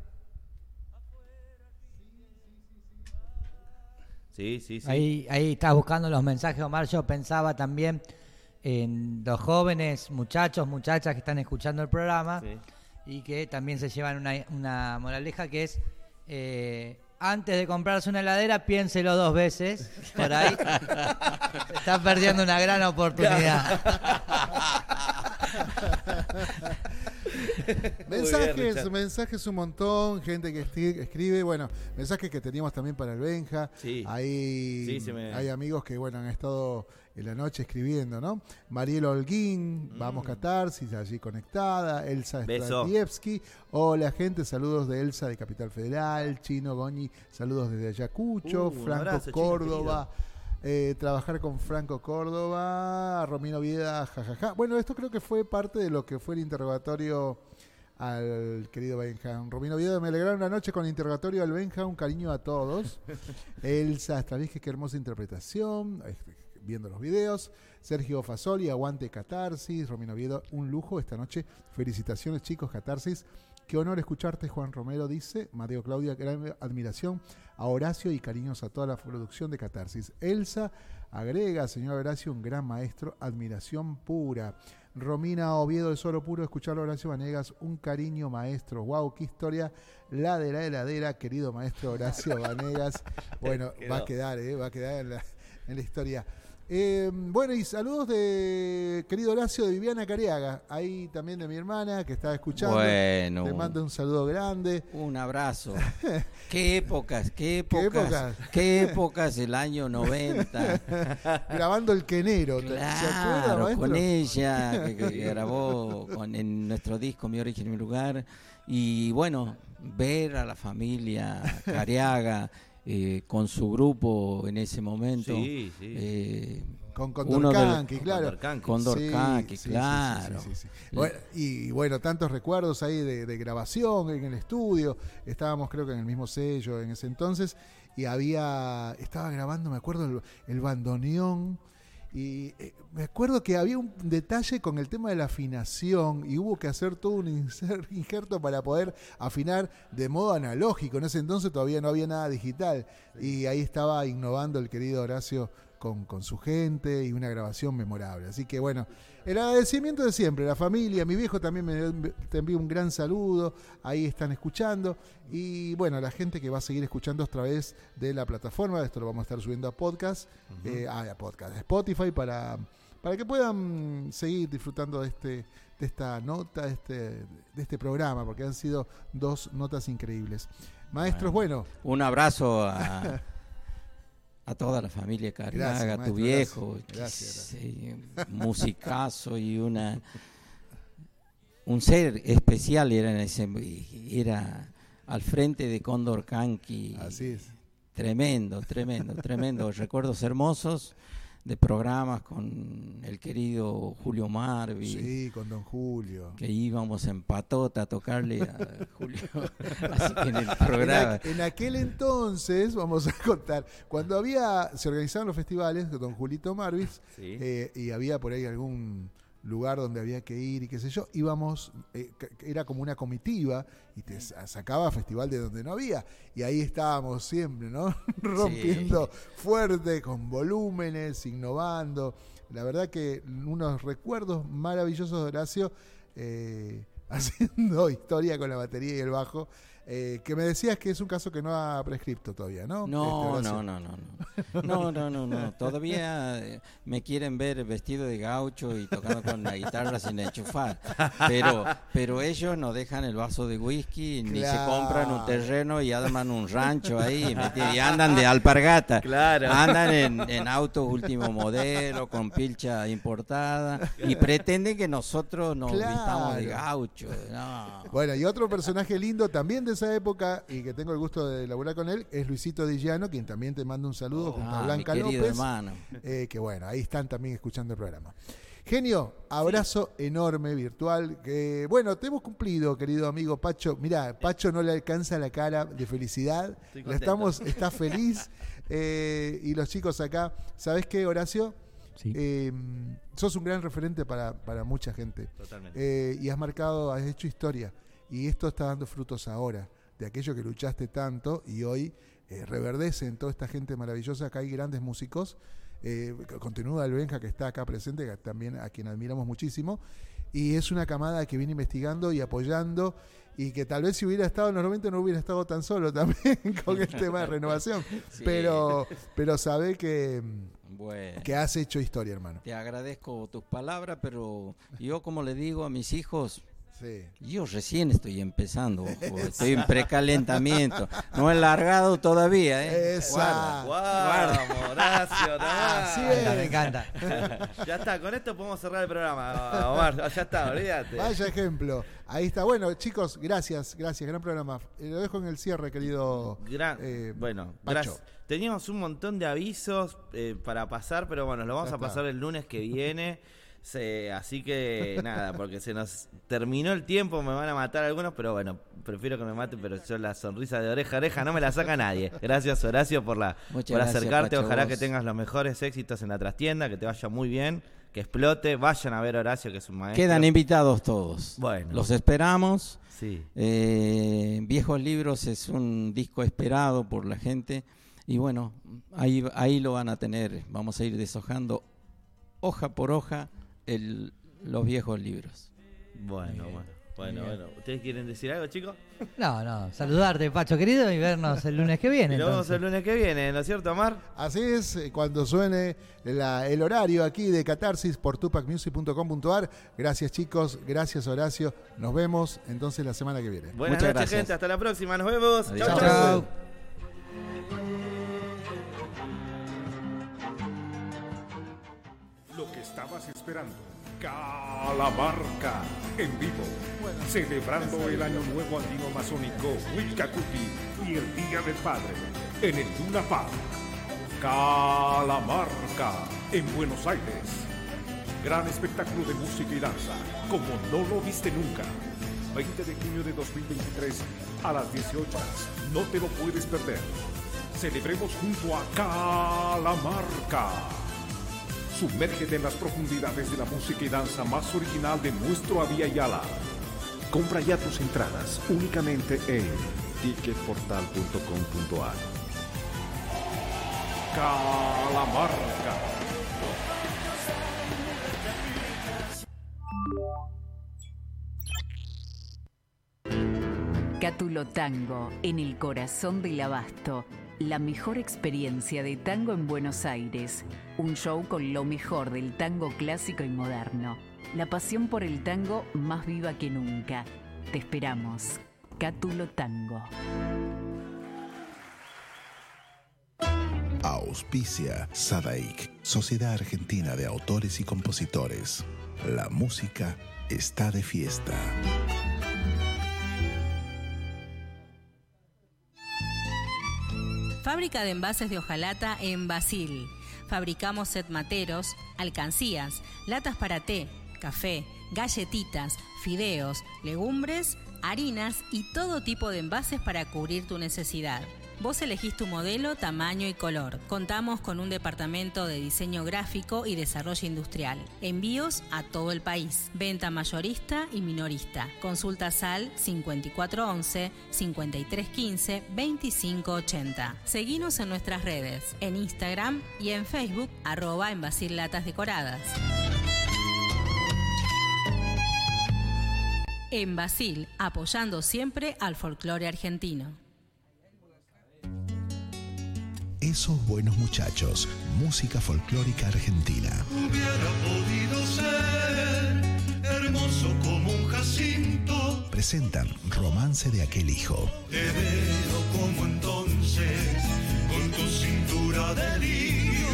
Sí, sí, sí. Ahí, ahí estás buscando los mensajes, Omar. Yo pensaba también en los jóvenes muchachos, muchachas que están escuchando el programa Sí. y que también se llevan una, una moraleja que es eh, antes de comprarse una heladera piénselo dos veces por ahí está perdiendo una gran oportunidad Mensajes, mensajes un montón, gente que escribe, bueno, mensajes que teníamos también para el Benja. Sí. Hay, Sí, se me- hay amigos que bueno han estado en la noche escribiendo, ¿no? Mariel Holguín, vamos Catarsis, allí conectada, Elsa Mm. Beso. Stratievsky, hola gente, saludos de Elsa de Capital Federal, Chino Goñi, saludos desde Ayacucho, Uh, Franco abrazo, Chino, Córdoba. Eh, trabajar con Franco Córdoba, Romino Vieda, jajaja. Bueno, esto creo que fue parte de lo que fue el interrogatorio al querido Benja. Romino Vieda, me alegraron la noche con el interrogatorio al Benja, un cariño a todos. Elsa Stravinsky, qué hermosa interpretación, viendo los videos. Sergio Fasoli, aguante Catarsis. Romino Viedo, un lujo esta noche. Felicitaciones chicos, Catarsis. Qué honor escucharte, Juan Romero dice. Mateo Claudia, gran admiración a Horacio y cariños a toda la producción de Catarsis. Elsa agrega, señor Horacio, un gran maestro, admiración pura. Romina Oviedo de Solo Puro, escuchar a Horacio Vanegas, un cariño maestro. Wow, qué historia. La de la heladera, querido maestro Horacio Vanegas. Bueno, va a quedar, ¿eh? va a quedar en la, en la historia. Eh, bueno, y saludos de querido Horacio de Viviana Cariaga, ahí también de mi hermana que está escuchando. Bueno. Te mando un saludo grande. Un abrazo. qué épocas, qué épocas. épocas? Qué épocas, el año 90. Grabando el quenero. ¿te- ¿Se acuerda, Claro, con ella, que, que grabó con, en nuestro disco Mi Origen, Mi Lugar. Y bueno, ver a la familia Cariaga eh, con su grupo en ese momento. Sí, sí. eh, Con uno Condor del- Canqui, claro. Condor Canqui. Condor Sí, claro. sí, sí, sí, sí. Bueno, y bueno, tantos recuerdos ahí de, de grabación en el estudio. Estábamos creo que en el mismo sello en ese entonces. Y había, estaba grabando, me acuerdo, el, el bandoneón. Y eh, me acuerdo que había un detalle con el tema de la afinación y hubo que hacer todo un injerto para poder afinar de modo analógico. En ese entonces todavía no había nada digital. Y ahí estaba innovando el querido Horacio con, con su gente y una grabación memorable. Así que bueno, el agradecimiento de siempre, la familia, mi viejo también me te envío un gran saludo, ahí están escuchando y bueno, la gente que va a seguir escuchando a través de la plataforma, esto lo vamos a estar subiendo a podcast, eh, ah, a podcast, a Spotify para, para que puedan seguir disfrutando de este de esta nota, de este, de este programa, porque han sido dos notas increíbles. Maestros, bueno, Un abrazo a, a toda la familia Gracias, a tu viejo, gracias, gracias, musicazo y una un ser especial era en ese era al frente de Cóndor Canqui. así es. Tremendo, tremendo, tremendo. Recuerdos hermosos de programas con el querido Julio Marvi. Sí, con Don Julio. Que íbamos en patota a tocarle a Julio. Así que en el En, programa. en aquel entonces, vamos a contar, cuando había, se organizaban los festivales, Don Julito Marvis, Sí. eh, y había por ahí algún lugar donde había que ir y qué sé yo, íbamos, eh, era como una comitiva y te sa- sacaba festival de donde no había. Y ahí estábamos siempre, ¿no? Rompiendo fuerte, con volúmenes, innovando. La verdad que unos recuerdos maravillosos de Horacio eh, haciendo historia con la batería y el bajo. Eh, que me decías que es un caso que no ha prescripto todavía, ¿no? Este, No, Horacio. no, no, no, no. No, no, no, no. Todavía eh, me quieren ver vestido de gaucho y tocando con la guitarra sin enchufar. Pero, pero ellos no dejan el vaso de whisky ni se Claro. compran un terreno y arman un rancho ahí ¿me y andan de alpargata. Claro. Andan en, en autos último modelo, con pilcha importada y pretenden que nosotros nos Claro. vistamos de gaucho. No. Bueno, y otro personaje lindo también de esa época y que tengo el gusto de laburar con él es Luisito Dillano, quien también te manda un saludo junto a Ah, Blanca López. hermano. eh, que bueno, ahí están también escuchando el programa. Genio, abrazo enorme virtual. Que bueno, te hemos cumplido, querido amigo Pacho. Mira, Pacho no le alcanza la cara de felicidad. Estoy La estamos, está feliz. eh, y los chicos acá, ¿sabes qué, Horacio? Sí. Eh, sos un gran referente para, para mucha gente. Totalmente. Eh, y has marcado, has hecho historia. Y esto está dando frutos ahora, de aquello que luchaste tanto y hoy eh, reverdece en toda esta gente maravillosa. Acá hay grandes músicos. Eh, continúa el Benja que está acá presente, que también a quien admiramos muchísimo. Y es una camada que viene investigando y apoyando. Y que tal vez si hubiera estado en los 90 no hubiera estado tan solo también con el tema de renovación. Sí. Pero, pero sabe que, Bueno. que has hecho historia, hermano. Te agradezco tus palabras, pero yo como le digo a mis hijos, Sí. yo recién estoy empezando, ojo, estoy en precalentamiento, no he largado todavía, ¿eh? Esa. Guarda. Nomás. Así Me es. encanta, me encanta. Ya está, con esto podemos cerrar el programa, Omar. Ya está, olvídate. Vaya ejemplo. Ahí está. Bueno, chicos, gracias, gracias. Gran programa. Eh, lo dejo en el cierre, querido. Gran- eh, bueno, gracias. Teníamos un montón de avisos eh, para pasar, pero bueno, lo vamos Ya a está. pasar el lunes que viene. Se- así que nada, porque se nos terminó el tiempo, me van a matar algunos, pero bueno, prefiero que me maten, pero yo la sonrisa de oreja a oreja no me la saca nadie. Gracias Horacio por la Muchas por gracias, acercarte, Pacho, ojalá vos. que tengas los mejores éxitos en la trastienda, que te vaya muy bien, que explote, vayan a ver a Horacio que es un maestro. Quedan invitados todos. Bueno. Los esperamos. Sí. Eh, Viejos Libros es un disco esperado por la gente y bueno, ahí, ahí lo van a tener. Vamos a ir deshojando hoja por hoja el, los viejos libros. Bueno, bueno, bueno, bueno. ¿Ustedes quieren decir algo, chicos? No, no, saludarte, Pacho querido, y vernos el lunes que viene. Y lo vemos el lunes que viene, ¿no es cierto, Omar? Así es, eh, cuando suene la- el horario aquí de Catarsis por tupacmusic.com.ar. Gracias, chicos. Gracias, Horacio. Nos vemos entonces la semana que viene. Buenas Muchas noches, gracias. gente. Hasta la próxima. Nos vemos. Adiós. Chau, estabas esperando. Calamarca en vivo. Celebrando el Año Nuevo Andino Masónico Huicacuti y el Día del Padre. en el Luna Park. Calamarca en Buenos Aires. Gran espectáculo de música y danza, como no lo viste nunca. 20 de junio de 2023 a las 18 horas. No te lo puedes perder. Celebremos junto a Calamarca. Sumérgete en las profundidades de la música y danza más original de nuestro Avia Yala. Compra ya tus entradas únicamente en ticketportal.com.ar. Calamarca. Cátulo Tango, en el corazón del abasto. La mejor experiencia de tango en Buenos Aires. Un show con lo mejor del tango clásico y moderno. La pasión por el tango más viva que nunca. Te esperamos. Cátulo Tango. Auspicia Sadaik, Sociedad Argentina de Autores y Compositores. La música está de fiesta. Fábrica de envases de hojalata en Basil. Fabricamos set materos, alcancías, latas para té, café, galletitas, fideos, legumbres, harinas y todo tipo de envases para cubrir tu necesidad. Vos elegís tu modelo, tamaño y color. Contamos con un departamento de diseño gráfico y desarrollo industrial. Envíos a todo el país. Venta mayorista y minorista. Consulta SAL 5411-5315-2580. Seguinos en nuestras redes, en Instagram y en Facebook, arroba en Latas Decoradas. En Basil, apoyando siempre al folclore argentino. Esos buenos muchachos, música folclórica argentina. Hubiera podido ser hermoso como un jacinto. Presentan Romance de aquel hijo. Te veo como entonces, con tu cintura de lío.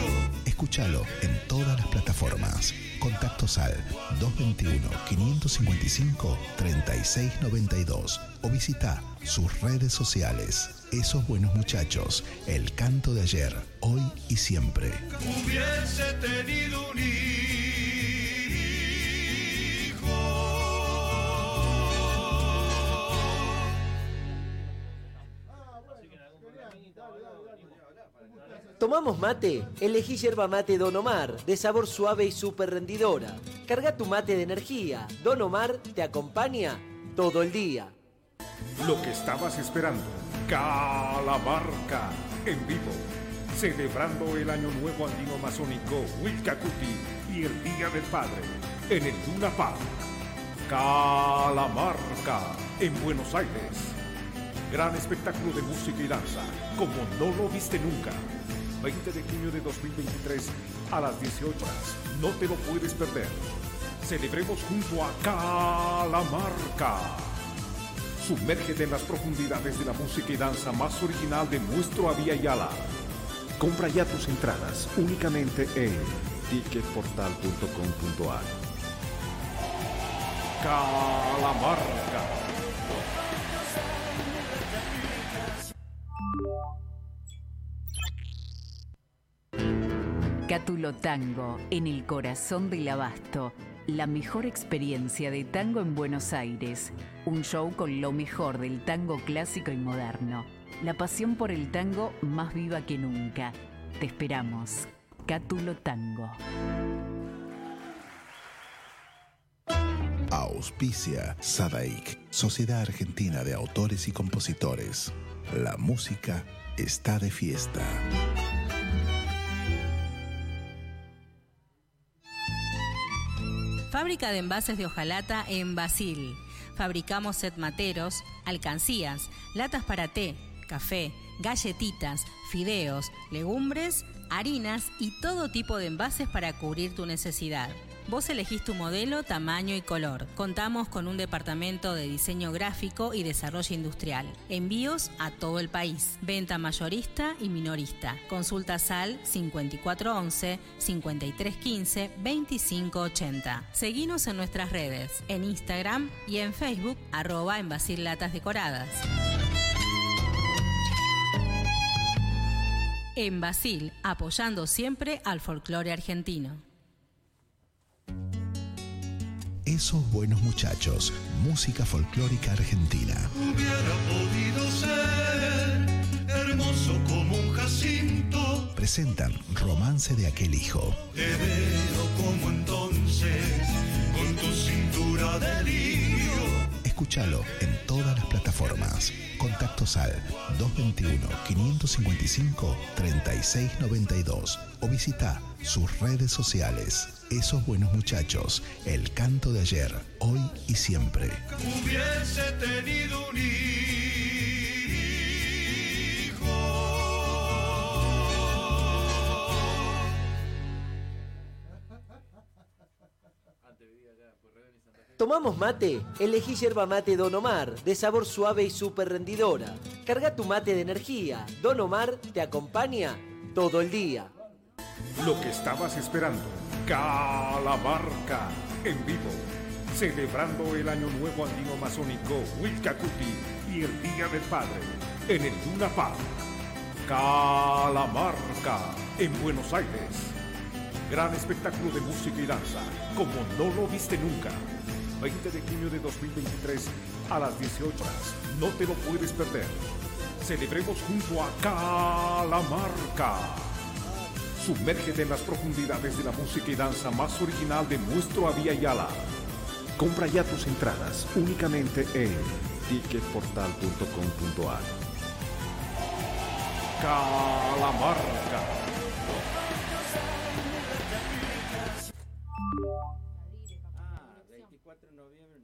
Escúchalo en todas las plataformas. Contactos al 221-555-3692 o visita sus redes sociales. Esos buenos muchachos, el canto de ayer, hoy y siempre. Hubiese tenido un hijo. ¿Tomamos mate? Elegí yerba mate Don Omar, de sabor suave y súper rendidora. Carga tu mate de energía. Don Omar te acompaña todo el día. Lo que estabas esperando. Calamarca en vivo. Celebrando el Año Nuevo Andino Masónico Wilcacuti y el Día del Padre en el Luna Park. Calamarca en Buenos Aires. Gran espectáculo de música y danza, como no lo viste nunca. 20 de junio de 2023 a las 18 horas. No te lo puedes perder. Celebremos junto a Calamarca. Sumérgete en las profundidades de la música y danza más original de nuestro Avia Yala. Compra ya tus entradas únicamente en ticketportal.com.ar. Calamarca. Cátulo Tango, en el corazón del abasto. La mejor experiencia de tango en Buenos Aires. Un show con lo mejor del tango clásico y moderno. La pasión por el tango más viva que nunca. Te esperamos. Cátulo Tango. Auspicia Sadaik, Sociedad Argentina de Autores y Compositores. La música está de fiesta. Fábrica de envases de hojalata en Basil. Fabricamos set materos, alcancías, latas para té, café, galletitas, fideos, legumbres, harinas y todo tipo de envases para cubrir tu necesidad. Vos elegís tu modelo, tamaño y color. Contamos con un departamento de diseño gráfico y desarrollo industrial. Envíos a todo el país. Venta mayorista y minorista. Consulta SAL 5411-5315-2580. Seguinos en nuestras redes, en Instagram y en Facebook, arroba en Latas Decoradas. En Basil, apoyando siempre al folclore argentino. Esos buenos muchachos, música folclórica argentina. Hubiera podido ser hermoso como un jacinto. Presentan Romance de aquel hijo. Te veo como entonces, con tu cintura de lío. Escúchalo en todas las plataformas. Contactos al 221-555-3692 o visita sus redes sociales. Esos buenos muchachos, el canto de ayer, hoy y siempre. Hubiese tenido un ¿Tomamos mate? Elegí yerba mate Don Omar, de sabor suave y súper rendidora. Carga tu mate de energía. Don Omar te acompaña todo el día. Lo que estabas esperando, Calamarca, en vivo, celebrando el Año Nuevo Andino Masónico Wilcacuti y el Día del Padre, en el Luna Park. Calamarca, en Buenos Aires. Gran espectáculo de música y danza, como no lo viste nunca. 20 de junio de 2023 a las 18 horas. No te lo puedes perder. Celebremos junto a Calamarca. Sumérgete en las profundidades de la música y danza más original de nuestro Avia Yala. Compra ya tus entradas únicamente en ticketportal.com.ar. Calamarca.